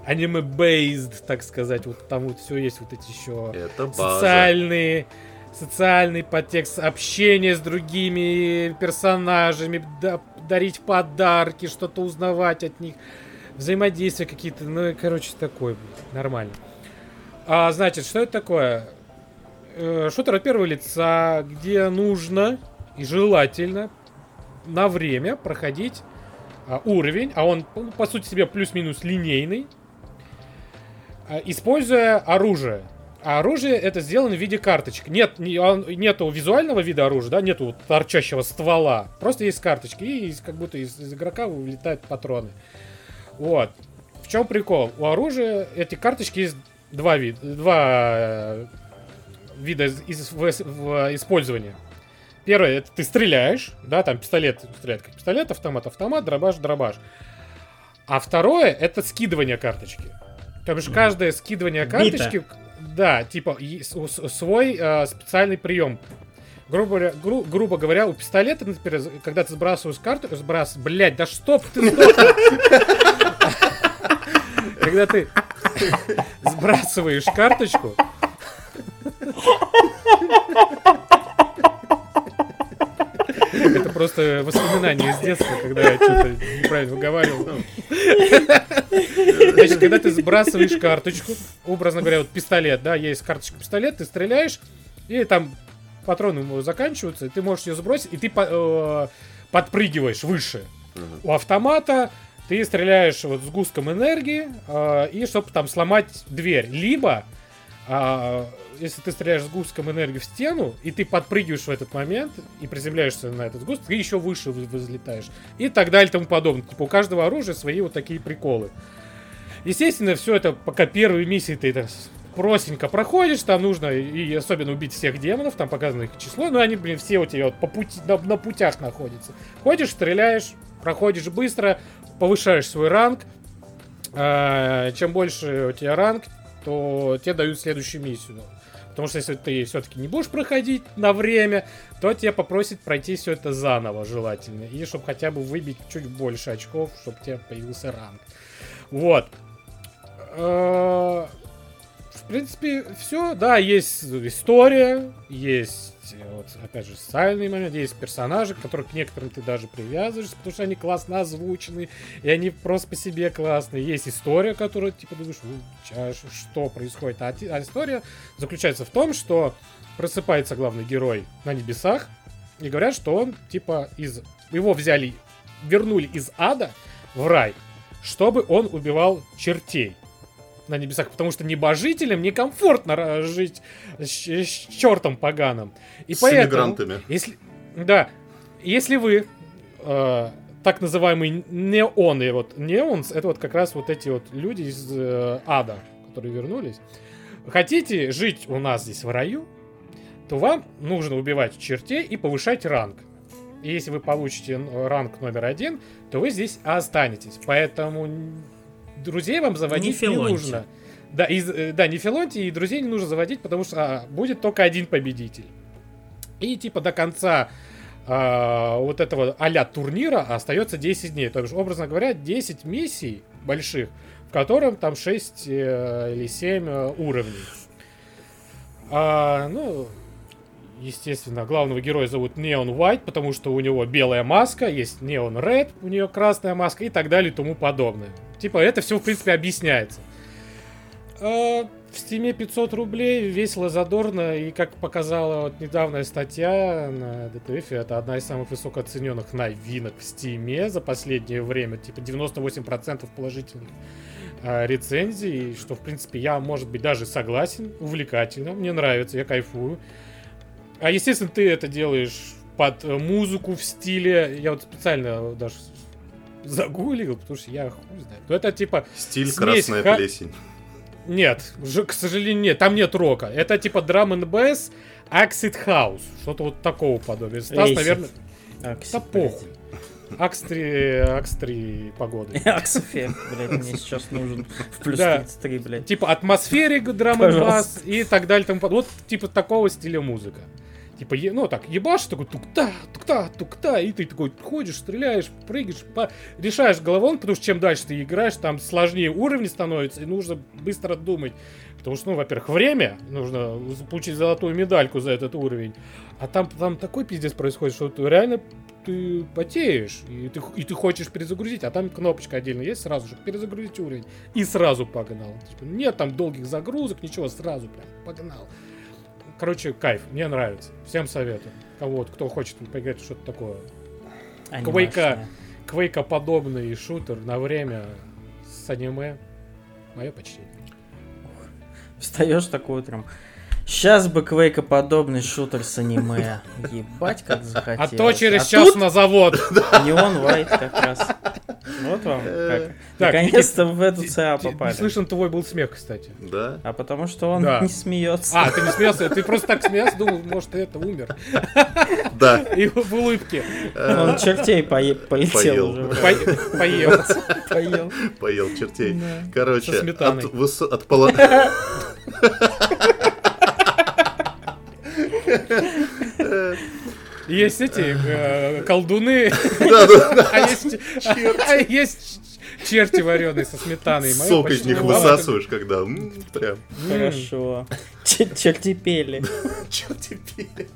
аниме-based, так сказать, вот там вот все есть, вот эти еще Это база. социальные социальный подтекст общение с другими персонажами да- дарить подарки что-то узнавать от них взаимодействия какие-то ну и короче такой нормально а значит что это такое Э, шутер от первого лица где нужно и желательно на время проходить а, уровень а он ну, по сути себе плюс-минус линейный а, используя оружие. А оружие это сделано в виде карточек. Нет, не- нету визуального вида оружия, да, нету торчащего ствола. Просто есть карточки, и из- как будто из, из игрока вылетают патроны. Вот. В чем прикол? У оружия эти карточки есть два вида, два э, вида из- в, в использовании. Первое, это ты стреляешь, да, там пистолет стреляет как пистолет, автомат, автомат, дробаш, дробаш. А второе, это скидывание карточки. То бишь каждое скидывание Бита. карточки, да, типа свой э, специальный прием. Грубо говоря, гру- грубо говоря, у пистолета, например, когда ты сбрасываешь карту, сбрас, блять, да стоп, ты. Когда ты сбрасываешь карточку, это просто воспоминание из детства, когда я что-то неправильно выговаривал. Значит, когда ты сбрасываешь карточку, образно говоря, вот пистолет, да, есть карточка пистолет, ты стреляешь, и там патроны заканчиваются, и ты можешь ее сбросить, и ты э, подпрыгиваешь выше. У автомата ты стреляешь вот с густком энергии, э, и чтобы там сломать дверь. Либо, а, если ты стреляешь с густком энергии в стену, и ты подпрыгиваешь в этот момент, и приземляешься на этот густ, ты еще выше вы- взлетаешь. И так далее и тому подобное. Типа у каждого оружия свои вот такие приколы. Естественно, все это, пока первые миссии ты это простенько проходишь, там нужно и особенно убить всех демонов, там показано их число, но они, блин, все у тебя вот по пути, на, на путях находятся. Ходишь, стреляешь, проходишь быстро, повышаешь свой ранг. А, чем больше у тебя ранг, то тебе дают следующую миссию. Потому что если ты все-таки не будешь проходить на время, то тебя попросят пройти все это заново, желательно. И чтобы хотя бы выбить чуть больше очков, чтобы у тебя появился ранг. Вот. Э, В принципе, все. Да, есть история, есть, э, вот, опять же, социальный момент, есть персонажи, которые к некоторым ты даже привязываешься, потому что они классно озвучены, и они просто по себе классные. Есть история, которую, типа, думаешь, «Ну, ча- ш- что происходит. А, а история заключается в том, что просыпается главный герой на небесах, и говорят, что он, типа, из... Его взяли, вернули из ада в рай, чтобы он убивал чертей на небесах, потому что небожителям некомфортно жить с, с чертом поганым. И С поэтому, иммигрантами. если, да, если вы э, так называемые неоны, вот неонс, это вот как раз вот эти вот люди из э, ада, которые вернулись, хотите жить у нас здесь в раю, то вам нужно убивать чертей и повышать ранг. И если вы получите ранг номер один, то вы здесь останетесь. Поэтому друзей вам заводить не, Филонти. нужно. Да, и, э, да, не Филонти, и друзей не нужно заводить, потому что а, будет только один победитель. И типа до конца а, вот этого а турнира остается 10 дней. То есть, образно говоря, 10 миссий больших, в котором там 6 э, или 7 э, уровней. А, ну, естественно, главного героя зовут Neon White, потому что у него белая маска, есть Neon Red, у нее красная маска и так далее и тому подобное. Типа, это все, в принципе, объясняется. А, в стиме 500 рублей, весело, задорно, и как показала вот недавняя статья на DTF, это одна из самых высокооцененных новинок в стиме за последнее время, типа 98% положительных а, рецензий, что, в принципе, я, может быть, даже согласен, увлекательно, мне нравится, я кайфую. А, естественно, ты это делаешь под э, музыку в стиле, я вот специально даже загуглил, потому что я хуй знает. Но это типа Стиль красная ха- плесень. нет, уже, к сожалению, нет, там нет рока. Это типа драм and bass, Acid House. Что-то вот такого подобия. Стас, Acid. наверное, Акси, да похуй. Акстри, Акстри погоды. Аксофе, блядь, мне сейчас нужен в плюс Да. 33, блядь. Типа атмосферик, драм and Пожалуйста. bass и так далее. Тому под- Вот типа такого стиля музыка. Типа, ну так, ебашь, такой тук-та, тук-та, тук-та, и ты такой ходишь, стреляешь, прыгаешь, по- решаешь головон, потому что чем дальше ты играешь, там сложнее уровни становятся, и нужно быстро думать. Потому что, ну, во-первых, время, нужно получить золотую медальку за этот уровень. А там, там такой пиздец происходит, что ты реально ты потеешь, и ты, и ты хочешь перезагрузить, а там кнопочка отдельно есть, сразу же перезагрузить уровень, и сразу погнал. Типа, нет там долгих загрузок, ничего, сразу прям погнал. Короче, кайф, мне нравится. Всем советую. Кого вот, кто хочет поиграть что-то такое. Анимешная. Квейка-подобный шутер на время с аниме. Мое почтение. Встаешь такой утром. Сейчас бы Квейка подобный шутер с аниме. Ебать, как захотелось. А то через А час тут на завод. Неон White как раз. Вот вам как. Так, Наконец-то в эту ЦА попали. слышен твой был смех, кстати. Да? А потому что он не смеется. А, ты не смеялся, ты просто так смеялся, думал, может, это умер. Да. И в улыбке. Он чертей полетел Поел. уже. По- Поел. Поел. Поел чертей. Короче, от, Есть эти э, колдуны, а есть а есть черти вареные со сметаной. Сок из них высасываешь, когда прям. Хорошо. Ч- Черти пели. черти пили.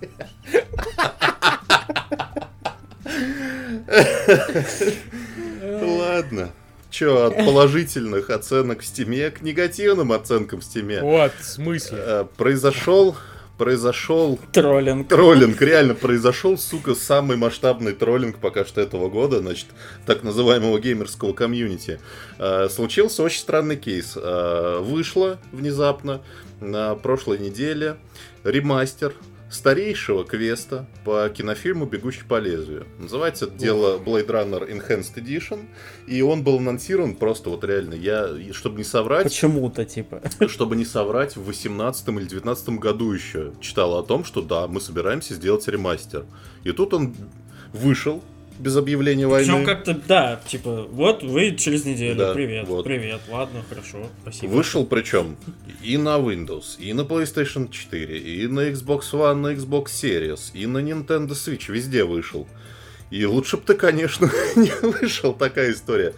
Ладно. Че, от положительных оценок в стиме к негативным оценкам в стиме. Вот, в смысле. Э, Произошел, произошел Троллинг. троллинг, реально произошел, сука, самый масштабный троллинг пока что этого года, значит, так называемого геймерского комьюнити. Э, Случился очень странный кейс. Э, Вышло внезапно на прошлой неделе ремастер старейшего квеста по кинофильму «Бегущий по лезвию». Называется это дело Blade Runner Enhanced Edition, и он был анонсирован просто вот реально, я, чтобы не соврать, Почему-то, типа. чтобы не соврать, в 18 или 19 году еще читал о том, что да, мы собираемся сделать ремастер. И тут он вышел без объявления Причем войны. как-то, да, типа, вот вы через неделю, Да, привет, вот. привет, ладно, хорошо, спасибо. Вышел причем и на Windows, и на PlayStation 4, и на Xbox One, на Xbox Series, и на Nintendo Switch, везде вышел. И лучше бы ты, конечно, не вышел, такая история.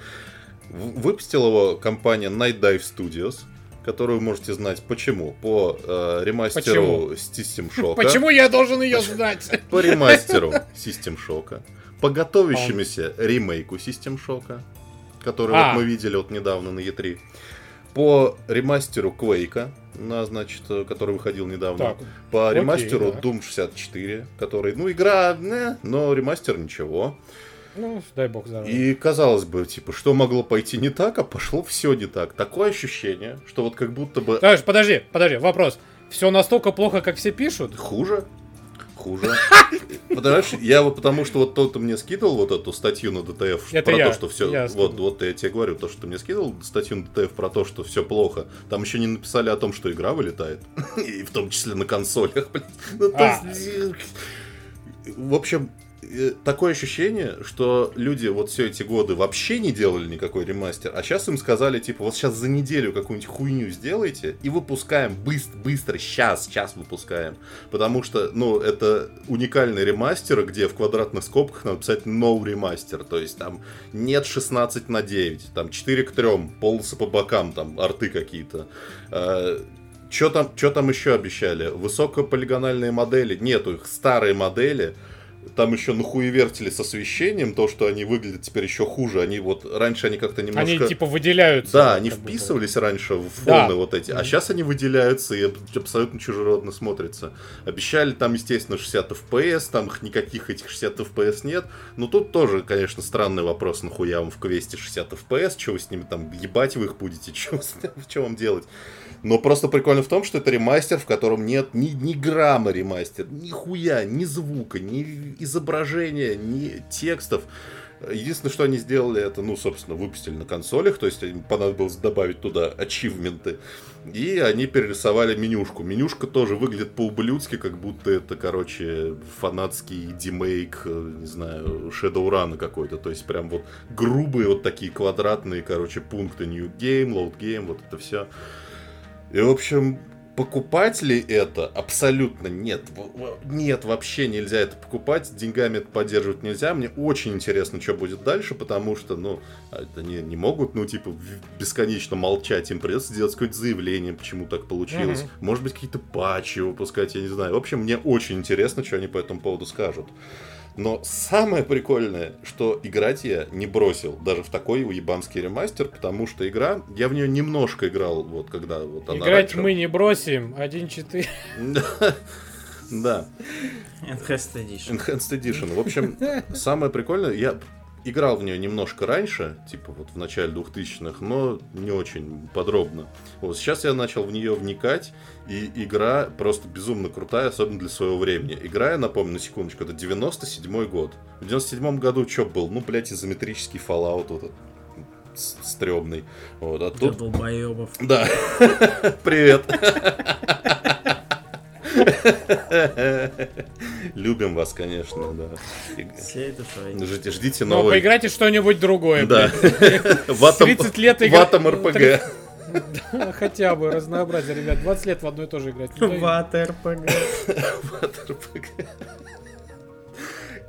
Выпустила его компания Night Dive Studios, которую вы можете знать почему. По э, ремастеру System Shock. Почему я должен ее знать? По ремастеру System Shock. По готовящемуся ремейку System Shock, который А. вот мы видели вот недавно на E3. По ремастеру Quake, на, значит, э, который выходил недавно. Так, По окей, ремастеру да. Doom 64, который, ну, игра, не, но ремастер ничего. ну, дай бог здоровья. И казалось бы, типа, что могло пойти не так, а пошло все не так. Такое ощущение, что вот как будто бы Подожди, подожди, подожди, вопрос. Все настолько плохо, как все пишут? Хуже? Хуже. Понимаешь, я вот потому что вот тот мне скидывал вот эту статью на DTF про то, что все. Вот, вот я тебе говорю, то, что ты мне скидывал статью на DTF про то, что все плохо. Там еще не написали о том, что игра вылетает. И в том числе на консолях, блин. Ну, то А. есть, В общем, такое ощущение, что люди вот все эти годы вообще не делали никакой ремастер, а сейчас им сказали, типа, вот сейчас за неделю какую-нибудь хуйню сделайте и выпускаем быстро, быстро, сейчас, сейчас выпускаем. Потому что, ну, это уникальный ремастер, где в квадратных скобках надо писать no ремастер, то есть там нет 16 на 9, там 4 к 3, полосы по бокам, там арты какие-то. Э, что там, что там еще обещали? Высокополигональные модели? Нету их, старые модели. Там еще нахуевертили с освещением, то, что они выглядят теперь еще хуже. Они вот, раньше они как-то немножко... Они типа выделяются. Да, они вписывались бы. раньше в фоны да. вот эти, а сейчас они выделяются и абсолютно чужеродно смотрятся. Обещали там, естественно, 60 FPS, там никаких этих 60 FPS нет. Но тут тоже, конечно, странный вопрос, нахуя вам в квесте 60 FPS, что вы с ними там ебать вы их будете, что вам делать? Но просто прикольно в том, что это ремастер, в котором нет ни, ни грамма ремастер, ни хуя, ни звука, ни изображения, ни текстов. Единственное, что они сделали, это, ну, собственно, выпустили на консолях, то есть им понадобилось добавить туда ачивменты. И они перерисовали менюшку. Менюшка тоже выглядит по-ублюдски, как будто это, короче, фанатский демейк, не знаю, Shadowrun какой-то. То есть прям вот грубые вот такие квадратные, короче, пункты New Game, Load Game, вот это все. И, в общем, покупать ли это? Абсолютно нет. Нет, вообще нельзя это покупать. Деньгами это поддерживать нельзя. Мне очень интересно, что будет дальше, потому что, ну, они не могут, ну, типа, бесконечно молчать. Им придется сделать какое-то заявление, почему так получилось. Mm-hmm. Может быть, какие-то патчи выпускать, я не знаю. В общем, мне очень интересно, что они по этому поводу скажут. Но самое прикольное, что играть я не бросил, даже в такой уебанский ремастер, потому что игра, я в нее немножко играл, вот когда вот она Играть раньше... мы не бросим, 1.4. Да. Enhanced Edition. Enhanced Edition. В общем, самое прикольное, я играл в нее немножко раньше, типа вот в начале 2000-х, но не очень подробно. Вот сейчас я начал в нее вникать, и игра просто безумно крутая, особенно для своего времени. Игра, я напомню, на секундочку, это 97 год. В 97 году что был? Ну, блядь, изометрический Fallout вот этот стрёмный. Вот, а тут... Да. Привет. Любим вас, конечно, да. Ждите, ждите новый. Но поиграйте что-нибудь другое. Да. 30 лет играть. Ватом РПГ. Да, хотя бы разнообразие, ребят. 20 лет в одной тоже играть. Ват РПГ. Ват РПГ.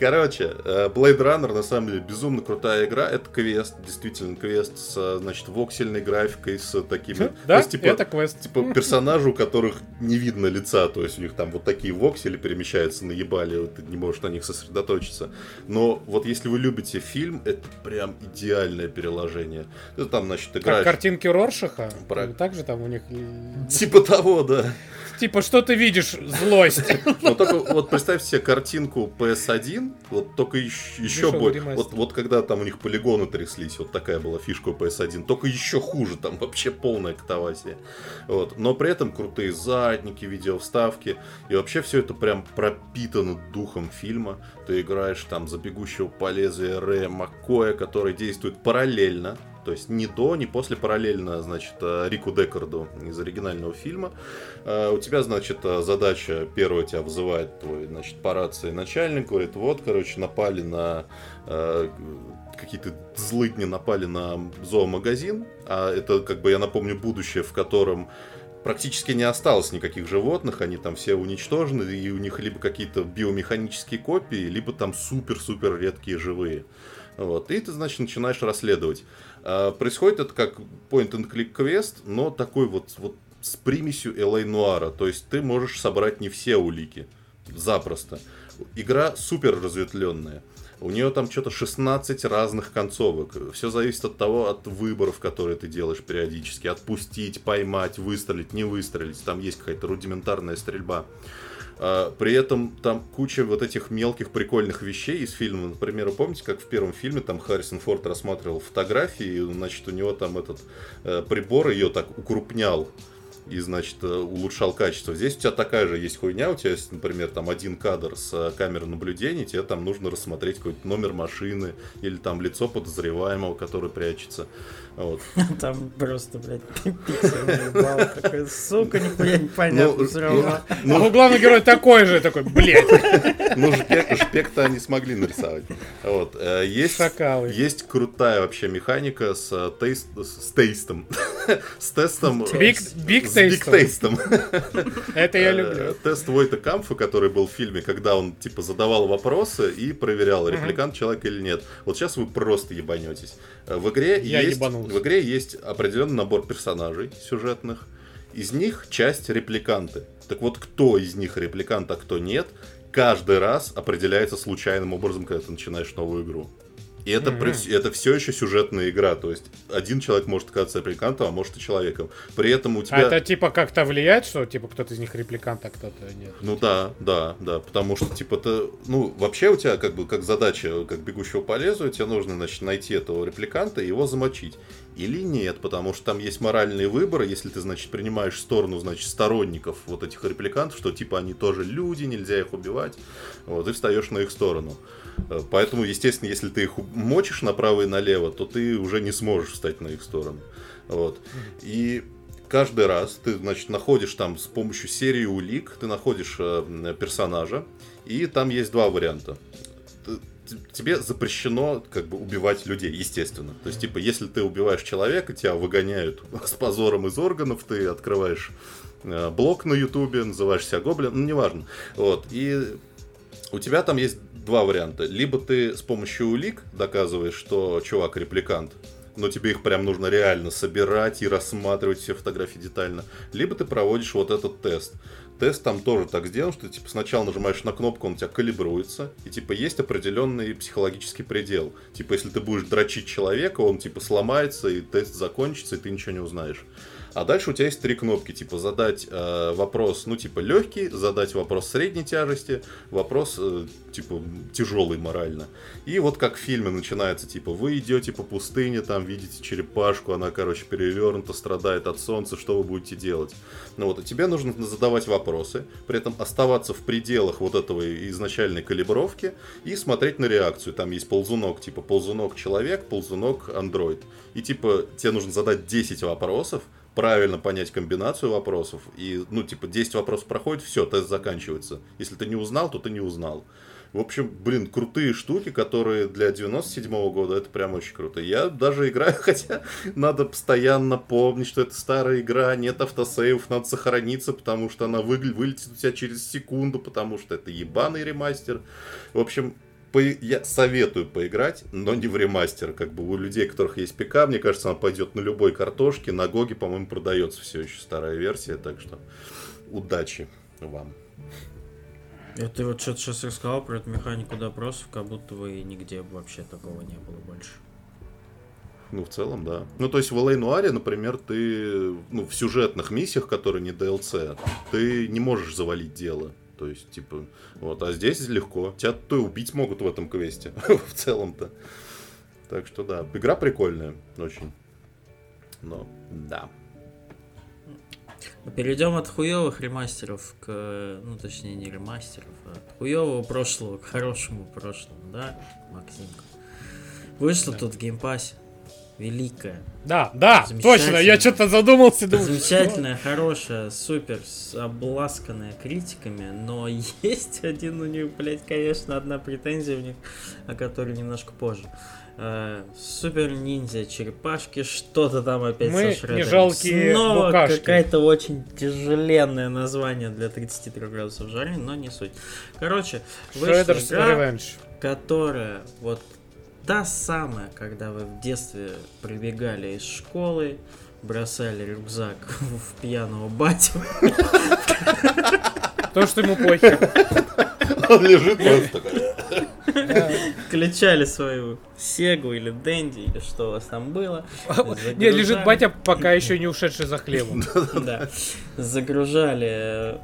Короче, э, Blade Runner на самом деле безумно крутая игра. Это квест, действительно квест с, значит, воксельной графикой, с такими... Да, есть, типа, это квест. Типа персонажи, у которых не видно лица, то есть у них там вот такие воксели перемещаются на ебале, ты не можешь на них сосредоточиться. Но вот если вы любите фильм, это прям идеальное переложение. Ты там, значит, играешь... Как картинки Роршаха? Про... Также там у них... Типа того, да. Типа, что ты видишь? Злость. Ну, только вот представьте себе картинку PS1, вот только еще, еще больше. Вот, вот когда там у них полигоны тряслись, вот такая была фишка у PS1, только еще хуже, там вообще полная катавасия. Вот. Но при этом крутые задники, видеовставки, и вообще все это прям пропитано духом фильма. Ты играешь там за бегущего по лезвию Рэя Маккоя, который действует параллельно то есть не до, не после параллельно, значит, э, Рику Декарду из оригинального фильма. Э, у тебя, значит, э, задача, первая тебя вызывает твой, значит, по рации начальник, говорит, вот, короче, напали на какие-то злыдни напали на зоомагазин, а это, как бы, я напомню, будущее, в котором практически не осталось никаких животных, они там все уничтожены, и у них либо какие-то биомеханические копии, либо там супер-супер редкие живые. Вот. И ты, значит, начинаешь расследовать. А, происходит это как point-and-click квест, но такой вот, вот с примесью LA Нуара. То есть ты можешь собрать не все улики. Запросто. Игра супер разветвленная. У нее там что-то 16 разных концовок. Все зависит от того, от выборов, которые ты делаешь периодически. Отпустить, поймать, выстрелить, не выстрелить. Там есть какая-то рудиментарная стрельба. А, при этом там куча вот этих мелких прикольных вещей из фильма. Например, помните, как в первом фильме там Харрисон Форд рассматривал фотографии, и, значит, у него там этот э, прибор ее так укрупнял. и, значит, э, улучшал качество. Здесь у тебя такая же есть хуйня, у тебя есть, например, там один кадр с э, камеры наблюдения, тебе там нужно рассмотреть какой-то номер машины или там лицо подозреваемого, который прячется. Вот. Там просто, блядь, пиксельный бал такой, сука, нихуя непонятно Ну, все равно. А у главный герой такой же, такой, блядь, Ну, шпек, шпек-то они смогли нарисовать. Вот. э, Есть, шакалы. есть крутая вообще механика с, э, тейст, с тейстом. С тестом. Биг, с- биг с биг тейстом. тейстом. Это я Э, люблю. Тест Войта Камфа, который был в фильме, когда он типа задавал вопросы и проверял, репликант человек или нет. Вот сейчас вы просто ебанетесь. Э, В игре Я есть, ебанулся. В игре есть определенный набор персонажей сюжетных. Из них часть репликанты. Так вот, кто из них репликант, а кто нет, каждый раз определяется случайным образом, когда ты начинаешь новую игру. И это, при- это все еще сюжетная игра. То есть один человек может оказаться репликантом, а может и человеком. При этом у тебя... А это типа как-то влияет, что типа кто-то из них репликант, а кто-то нет? Ну да, да, да, потому что, типа, ты, ну, вообще у тебя, как бы, как задача, как бегущего по лезвию, тебе нужно, значит, найти этого репликанта и его замочить. Или нет, потому что там есть моральные выборы, если ты, значит, принимаешь сторону, значит, сторонников вот этих репликантов, что, типа, они тоже люди, нельзя их убивать, вот, и встаешь на их сторону. Э, Поэтому, естественно, если ты их мочишь направо и налево, то ты уже не сможешь встать на их сторону. Вот. И каждый раз ты, значит, находишь там с помощью серии улик, ты находишь э, персонажа, и там есть два варианта. Тебе запрещено как бы убивать людей, естественно. То есть, типа, если ты убиваешь человека, тебя выгоняют с позором из органов, ты открываешь э, блог на ютубе, называешь себя гоблин, ну, неважно. Вот, и у тебя там есть два варианта. Либо ты с помощью улик доказываешь, что чувак репликант, но тебе их прям нужно реально собирать и рассматривать все фотографии детально. Либо ты проводишь вот этот тест. Тест там тоже так сделан, что типа сначала нажимаешь на кнопку, он у тебя калибруется, и типа есть определенный психологический предел. Типа если ты будешь дрочить человека, он типа сломается, и тест закончится, и ты ничего не узнаешь. А дальше у тебя есть три кнопки, типа задать э, вопрос, ну типа легкий, задать вопрос средней тяжести, вопрос э, типа тяжелый морально. И вот как в фильме начинается, типа вы идете по пустыне, там видите черепашку, она, короче, перевернута, страдает от солнца, что вы будете делать? Ну вот, и тебе нужно задавать вопросы, при этом оставаться в пределах вот этого изначальной калибровки и смотреть на реакцию. Там есть ползунок, типа ползунок человек, ползунок андроид. И типа тебе нужно задать 10 вопросов, правильно понять комбинацию вопросов. И, ну, типа, 10 вопросов проходит, все, тест заканчивается. Если ты не узнал, то ты не узнал. В общем, блин, крутые штуки, которые для 97 года, это прям очень круто. Я даже играю, хотя надо постоянно помнить, что это старая игра, нет автосейвов, надо сохраниться, потому что она выгля- вылетит у тебя через секунду, потому что это ебаный ремастер. В общем, по- я советую поиграть, но не в ремастер. Как бы у людей, у которых есть ПК, мне кажется, она пойдет на любой картошке. На Гоге, по-моему, продается все еще старая версия, так что удачи вам. И ты вот что-то сейчас рассказал про эту механику допросов, как будто бы и нигде вообще такого не было больше. Ну, в целом, да. Ну, то есть в LA Нуаре, например, ты ну, в сюжетных миссиях, которые не DLC, ты не можешь завалить дело. То есть, типа, вот, а здесь легко. Тебя то и убить могут в этом квесте, в целом-то. Так что да, игра прикольная, очень. Но, да. Перейдем от хуевых ремастеров к, ну точнее не ремастеров, а от хуевого прошлого к хорошему прошлому, да, Максимка? Вышло тут в геймпассе. Великая. Да, да, точно, я что-то задумался, думаю, Замечательная, хорошая, супер, с- обласканная критиками, но есть один у них, блядь, конечно, одна претензия у них, о которой немножко позже. Э, Супер ниндзя, черепашки, что-то там опять Мы со не жалкие Снова букашки. какое-то очень тяжеленное название для 33 градусов жары, но не суть. Короче, что... Шреддерс игра, Revenge. которая вот та самая, когда вы в детстве прибегали из школы, бросали рюкзак в пьяного батю, То, что ему похер. Он лежит просто включали свою Сегу или Дэнди, или что у вас там было. Не, лежит батя, пока еще не ушедший за хлебом. Да. Загружали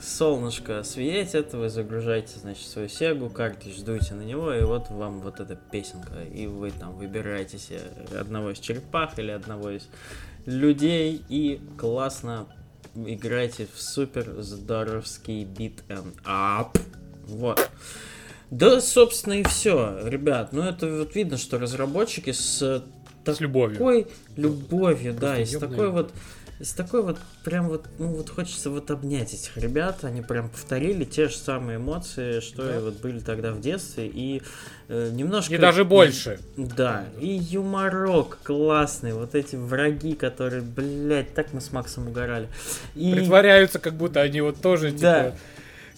солнышко светит, вы загружаете, значит, свою сегу, картридж, дуете на него, и вот вам вот эта песенка, и вы там выбираете себе одного из черепах или одного из людей, и классно играйте в супер здоровский бит and up. Вот. Да, собственно, и все, ребят. Ну, это вот видно, что разработчики с С любовью. такой любовью, да, и с такой вот с такой вот прям вот, ну вот хочется вот обнять этих ребят, они прям повторили те же самые эмоции, что Да. и вот были тогда в детстве, и э, немножко... И даже больше. Да, и юморок классный, вот эти враги, которые, блядь, так мы с Максом угорали. И... Притворяются, как будто они вот тоже, Да. типа...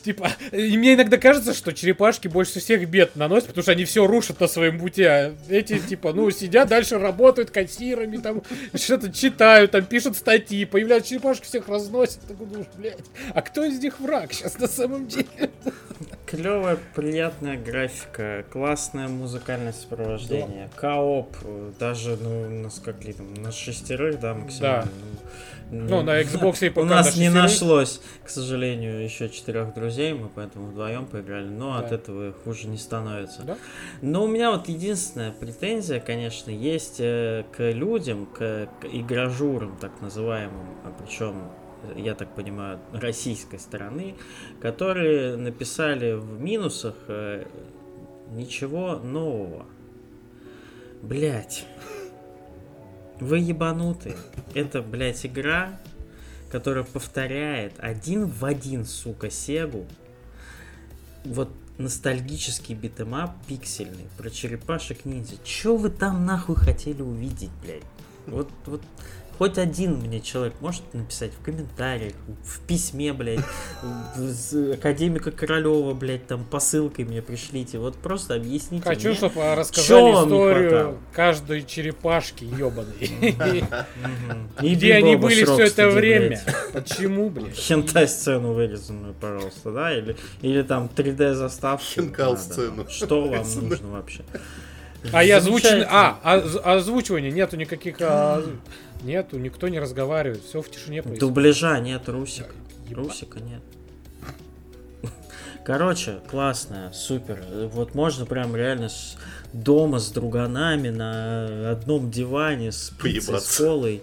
Типа, и мне иногда кажется, что черепашки больше всех бед наносят, потому что они все рушат на своем пути, а эти, типа, ну, сидят дальше, работают кассирами, там, что-то читают, там, пишут статьи, появляются черепашки, всех разносят, такой думаешь, блядь, а кто из них враг сейчас на самом деле? Клевая, приятная графика, классное музыкальное сопровождение, кооп, э, даже, ну, у нас как ли там, на шестерых, да, максимально. Ну, Ну, на Xbox и У пока нас на не нашлось, к сожалению, еще четырех друзей, мы поэтому вдвоем поиграли, но от этого хуже не становится. Да? Но у меня вот единственная претензия, конечно, есть э, к людям, к, к игражурам, так называемым, а причем, я так понимаю, российской стороны, которые написали в минусах э, ничего нового. Блять. Вы ебанутые. Это, блядь, игра, которая повторяет один в один, сука, Сегу. Вот ностальгический beat 'em up пиксельный про черепашек ниндзя. Чё вы там нахуй хотели увидеть, блядь? Вот, вот хоть один мне человек может написать в комментариях, в письме, блядь, академика Королева, блядь, там посылкой мне пришлите. Вот просто объясните Хочу, мне. чтобы рассказали историю каждой черепашки ебаной. Где они были все это время? Почему, блядь? Хентай-сцену вырезанную, пожалуйста, да? Или, или там 3D-заставку. Хинкал-сцену. надо. Что вам нужно вообще? А я озвучен... А, оз- озвучивания нету никаких... Нету, никто не разговаривает, все в тишине происходит. Дубляжа нет, Русик. Еба- Русика нет. Короче, классная, супер. Вот можно прям реально с дома с друганами на одном диване с пиццей, с колой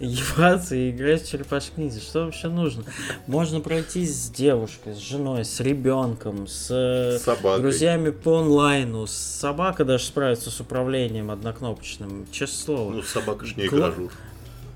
ебаться и играть в черепашек ниндзя. Что вообще нужно? Можно пройти с девушкой, с женой, с ребенком, с э, С собакой. друзьями по онлайну. Собака даже справится с управлением однокнопочным. Честное слово. Ну, собака ж не Кла- игражур.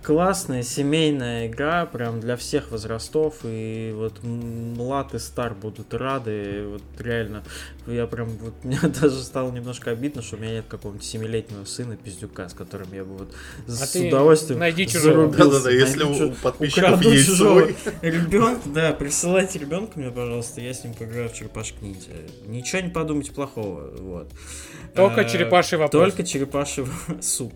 Классная семейная игра, прям для всех возрастов, и вот млад и стар будут рады, вот реально, я прям, вот, мне даже стало немножко обидно, что у меня нет какого-нибудь семилетнего сына пиздюка, с которым я бы вот с А ты удовольствием найди чужого. зарубился. Да-да-да, если Найди у подписчиков украду есть чужого свой. ребенка, да, присылайте ребенка мне, пожалуйста, я с ним поиграю в черепашек ниндзя. Ничего не подумайте плохого, вот. Только Э, черепаший вопрос. Только черепаший суп.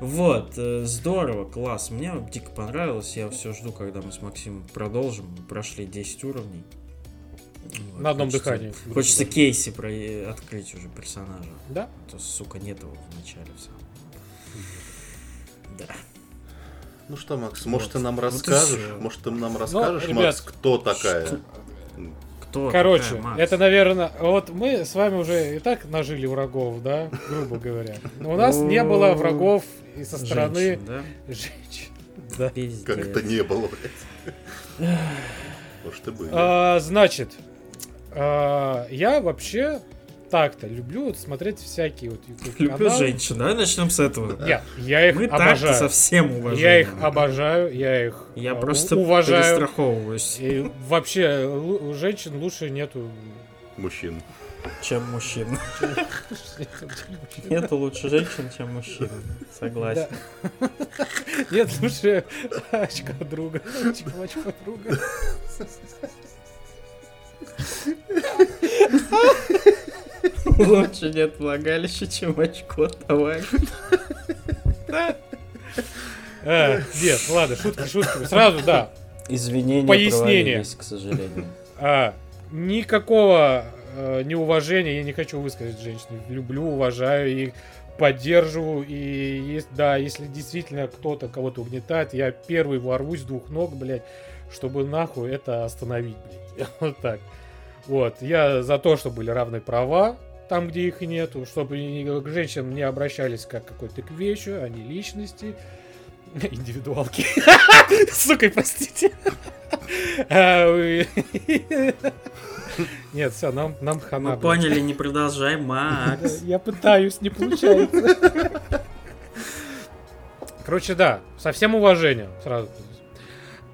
Вот, э, здорово, класс. Мне дико понравилось. Я все жду, когда мы с Максимом продолжим. Мы прошли 10 уровней. Вот, На одном хочется- дыхании. Хочется кейси про... открыть уже персонажа. Да? А то, сука, нет его в начале в самом. Да. Ну что, Макс, может, Вот. ты нам Вот расскажешь? всё. Может, ты нам расскажешь, ребят, Макс, кто такая? что- Кто Короче, такая Макс? это, наверное, вот мы с вами уже и так нажили врагов, да, грубо говоря. Но у нас не было врагов и со стороны Женщин, да? женщин. Да. Пиздец. Как это не было, блядь. Может, и были. А, значит, я вообще так-то люблю вот смотреть всякие вот YouTube Люблю каналы. женщин. Давай начнем с этого. Нет, я их Мы обожаю. со всем уважением. Я их обожаю, я их Я а, у- просто уважаю. перестраховываюсь, И вообще у женщин лучше нету. Мужчин. чем мужчин. Нету лучше женщин, чем мужчин. Согласен. Нет лучше очка друга. Очко друга. Лучше нет влагалища, чем очко, товарищ. А, нет, ладно, шутки, шутки. Сразу, да. Извинения Пояснение. к сожалению. А, никакого э, неуважения я не хочу высказать женщине. Люблю, уважаю и поддерживаю. И есть, да, если действительно кто-то кого-то угнетает, я первый ворвусь с двух ног, блядь, чтобы нахуй это остановить, блядь. Вот так. Вот, я за то, чтобы были равные права там, где их нету, чтобы к женщинам не обращались как к какой-то к вещи, а не личности. Индивидуалки. Сука, простите. А, Нет, все, нам, нам хана. Мы поняли, не продолжай, Макс. Я пытаюсь, не получается. Короче, да, со всем уважением сразу.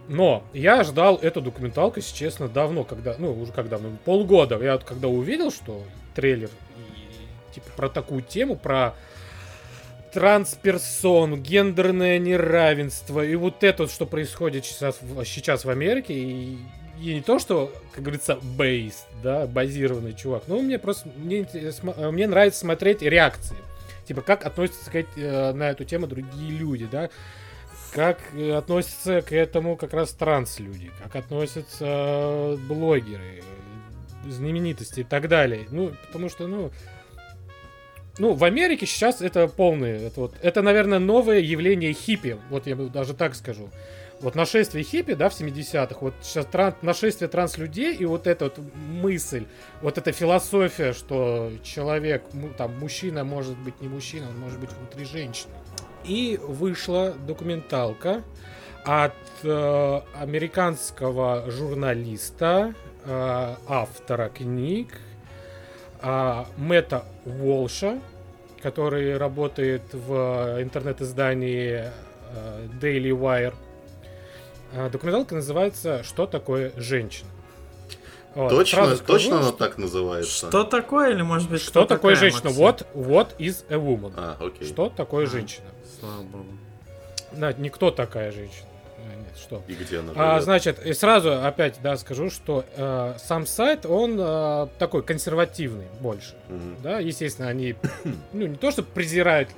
Но я ждал эту документалку, если честно, давно, когда, ну, уже когда, ну, полгода. Я вот когда увидел, что трейлер и, типа, про такую тему, про трансперсон, гендерное неравенство и вот это, что происходит сейчас, сейчас в Америке, и, и не то, что, как говорится, бейс, да, базированный чувак, но мне просто, мне, мне нравится смотреть реакции. Типа, как относятся к, э, на эту тему другие люди, да, как относятся к этому как раз транс-люди, как относятся блогеры, знаменитости и так далее. Ну, потому что, ну, ну, в Америке сейчас это полное, это вот, это, наверное, новое явление хиппи, вот я даже так скажу. Вот нашествие хиппи, да, в 70-х, вот сейчас тран, нашествие транс-людей и вот эта вот мысль, вот эта философия, что человек, там, мужчина может быть не мужчина, он может быть внутри женщины. И вышла документалка от э, американского журналиста, э, автора книг э, Мэтта Волша, который работает в интернет-издании э, Daily Wire. Э, документалка называется «Что такое женщина?». Вот, точно, скажу, точно она так называется. Что такое или может быть что, что такое женщина? Вот, вот is a woman. А, окей. Что такое а, женщина? Слава богу. Да, никто такая женщина. Э, нет, что? И где она А, значит, и сразу опять, да, скажу, что э, сам сайт, он э, такой консервативный больше. Угу. Да, естественно, они, ну, не то, что презирают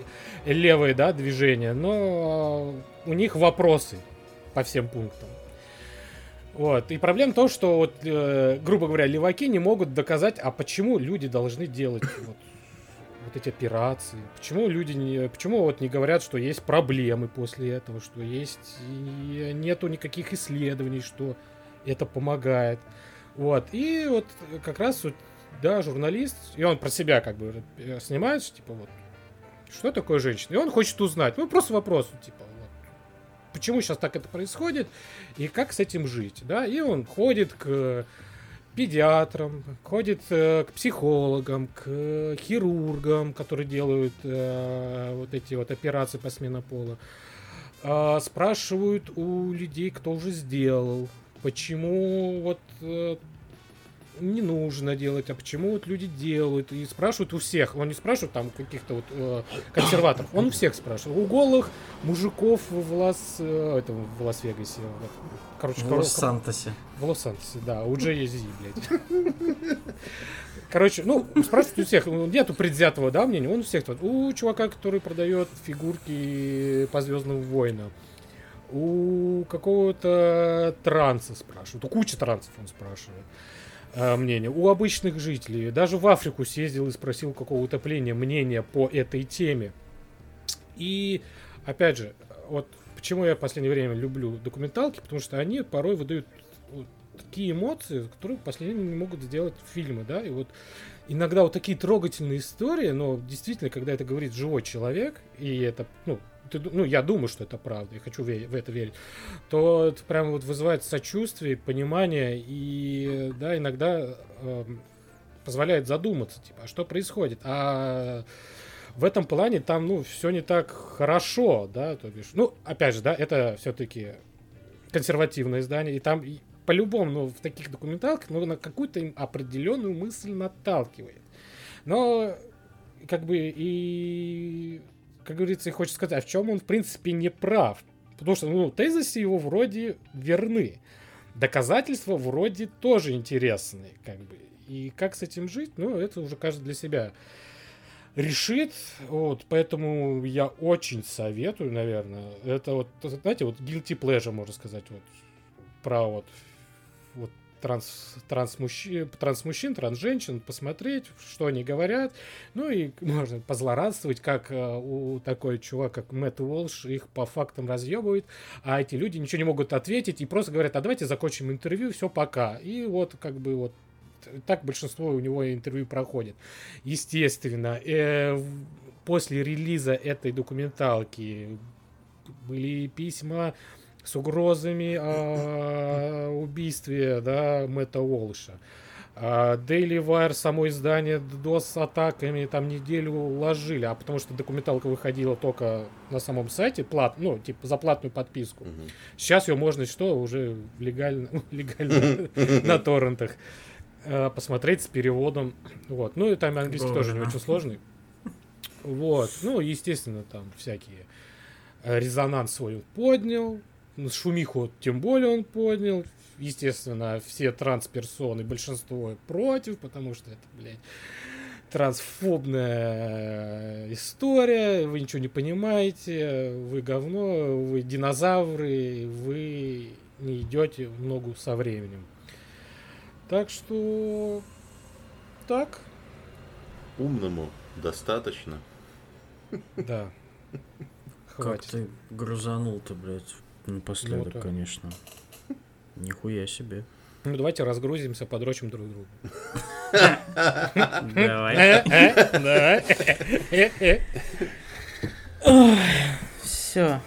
левые, да, движения, но э, у них вопросы по всем пунктам. Вот. И проблема в том, что, вот, э, грубо говоря, леваки не могут доказать, а почему люди должны делать вот, вот эти операции. Почему люди не, почему вот не говорят, что есть проблемы после этого, что есть нету никаких исследований, что это помогает. Вот. И вот как раз вот, да, журналист, и он про себя как бы э, снимает, типа вот, что такое женщина? И он хочет узнать. Ну, просто вопрос, типа, почему сейчас так это происходит, и как с этим жить, да? И он ходит к педиатрам, ходит э, к психологам, к хирургам, которые делают э, вот эти вот операции по смене пола. Э, спрашивают у людей, кто уже сделал, почему вот э, не нужно делать, а почему вот люди делают, и спрашивают у всех. Он не спрашивает там каких-то вот э, консерваторов, он у всех спрашивает. У голых мужиков в Лас, э, это, в Лас-Вегасе. Короче, в Лос-Сантосе. В Лос-Сантосе, да, у Джей блядь. Короче, ну, спрашивают у всех, ну, нету предвзятого, да, мнения, он у всех, у чувака, который продает фигурки по Звездным войнам, у какого-то транса спрашивают, у кучи трансов он спрашивает мнение. У обычных жителей. Даже в Африку съездил и спросил какого утопления мнения по этой теме. И, опять же, вот почему я в последнее время люблю документалки, потому что они порой выдают такие эмоции, которые в последнее время не могут сделать фильмы, да, и вот иногда вот такие трогательные истории, но действительно, когда это говорит живой человек, и это, ну, ты, ну, я думаю, что это правда, я хочу в это верить, то это прям вот вызывает сочувствие, понимание и, да, иногда э, позволяет задуматься, типа, а что происходит, а в этом плане там, ну, все не так хорошо, да, то бишь, ну, опять же, да, это все-таки консервативное издание, и там по-любому, ну, в таких документалках, ну, на какую-то определенную мысль наталкивает. Но, как бы, и как говорится, и хочет сказать, а в чем он, в принципе, не прав. Потому что, ну, тезисы его вроде верны. Доказательства вроде тоже интересные, как бы. И как с этим жить, ну, это уже каждый для себя решит. Вот, поэтому я очень советую, наверное. Это вот, знаете, вот guilty pleasure, можно сказать, вот про вот, вот транс, транс-мужчин, транс-мужчин, транс-женщин, посмотреть, что они говорят. Ну и можно позлорадствовать, как э, у такой чувак, как Мэтт Уолш, их по фактам разъебывает, а эти люди ничего не могут ответить и просто говорят, а давайте закончим интервью, все, пока. И вот как бы вот так большинство у него интервью проходит. Естественно, э, после релиза этой документалки были письма с угрозами о убийстве, да, Мэтта Уолша. А Daily Wire, само издание, DOS атаками там неделю ложили, а потому что документалка выходила только на самом сайте, плат, ну, типа за платную подписку. Мгм. Сейчас ее можно что, уже легально, легально на торрентах э, посмотреть с переводом. Вот. Ну и там английский тоже не очень сложный. Вот. Ну, естественно, там всякие э, резонанс свой поднял. Ну, Шумиху тем более он поднял. Естественно, все трансперсоны, большинство против, потому что это, блядь, трансфобная история, вы ничего не понимаете, вы говно, вы динозавры, вы не идете в ногу со временем. Так что так, Умному достаточно. да. Как Хватит. ты грузанул-то, блядь, напоследок, Ну, да. конечно. Нихуя себе. Ну давайте разгрузимся, подрочим друг другу. Давай. Э, э. Э, э. Все.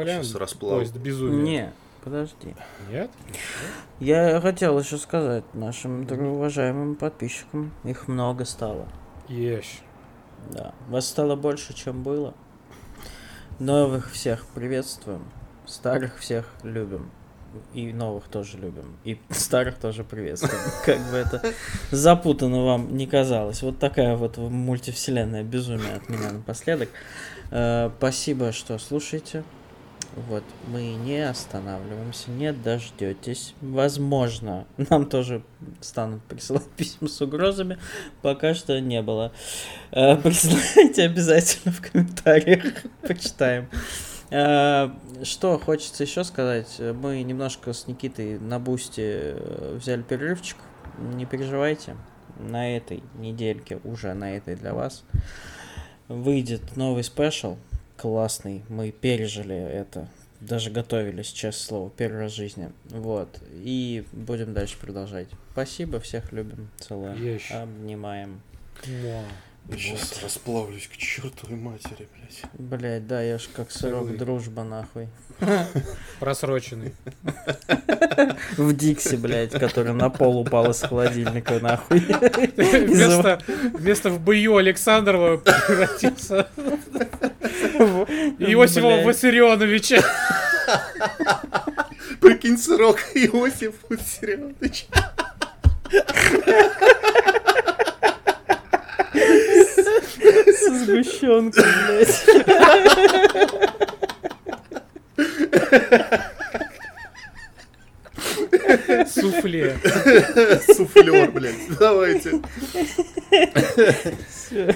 Останавливаем Сейчас расплав. поезд безумия. Не, подожди. Нет? Я хотел еще сказать нашим уважаемым подписчикам, их много стало. Есть. Да, вас стало больше, чем было. Новых всех приветствуем, старых всех любим. И новых тоже любим. И старых тоже приветствуем. Как бы это запутанно вам не казалось. Вот такая вот мультивселенная безумие от меня напоследок. Э, Спасибо, что слушаете. Вот, мы не останавливаемся, не дождетесь. Возможно, нам тоже станут присылать письма с угрозами. Пока что не было. Э, Присылайте обязательно в комментариях. Почитаем. Э, Что хочется еще сказать? Мы немножко с Никитой на бусте э, взяли перерывчик. Не переживайте. На этой недельке, уже на этой для вас, выйдет новый спешл. Классный. Мы пережили это. Даже готовились, честное слово, первый раз в жизни. Вот. И будем дальше продолжать. Спасибо, всех любим, целуем, обнимаем. Муа. Я сейчас расплавлюсь к чертовой матери, блядь. Блять, да, я ж как сырок Целуй. дружба, нахуй. Просроченный. В Дикси, блядь, который на пол упал из холодильника, нахуй. Вместо, вместо в бою Александрова превратился Иосифа Блядь. Виссарионовича. Прикинь, сырок Иосиф Виссарионович. Со сгущенкой, блядь. Суфле. Суфлер, блядь. Давайте. Всё.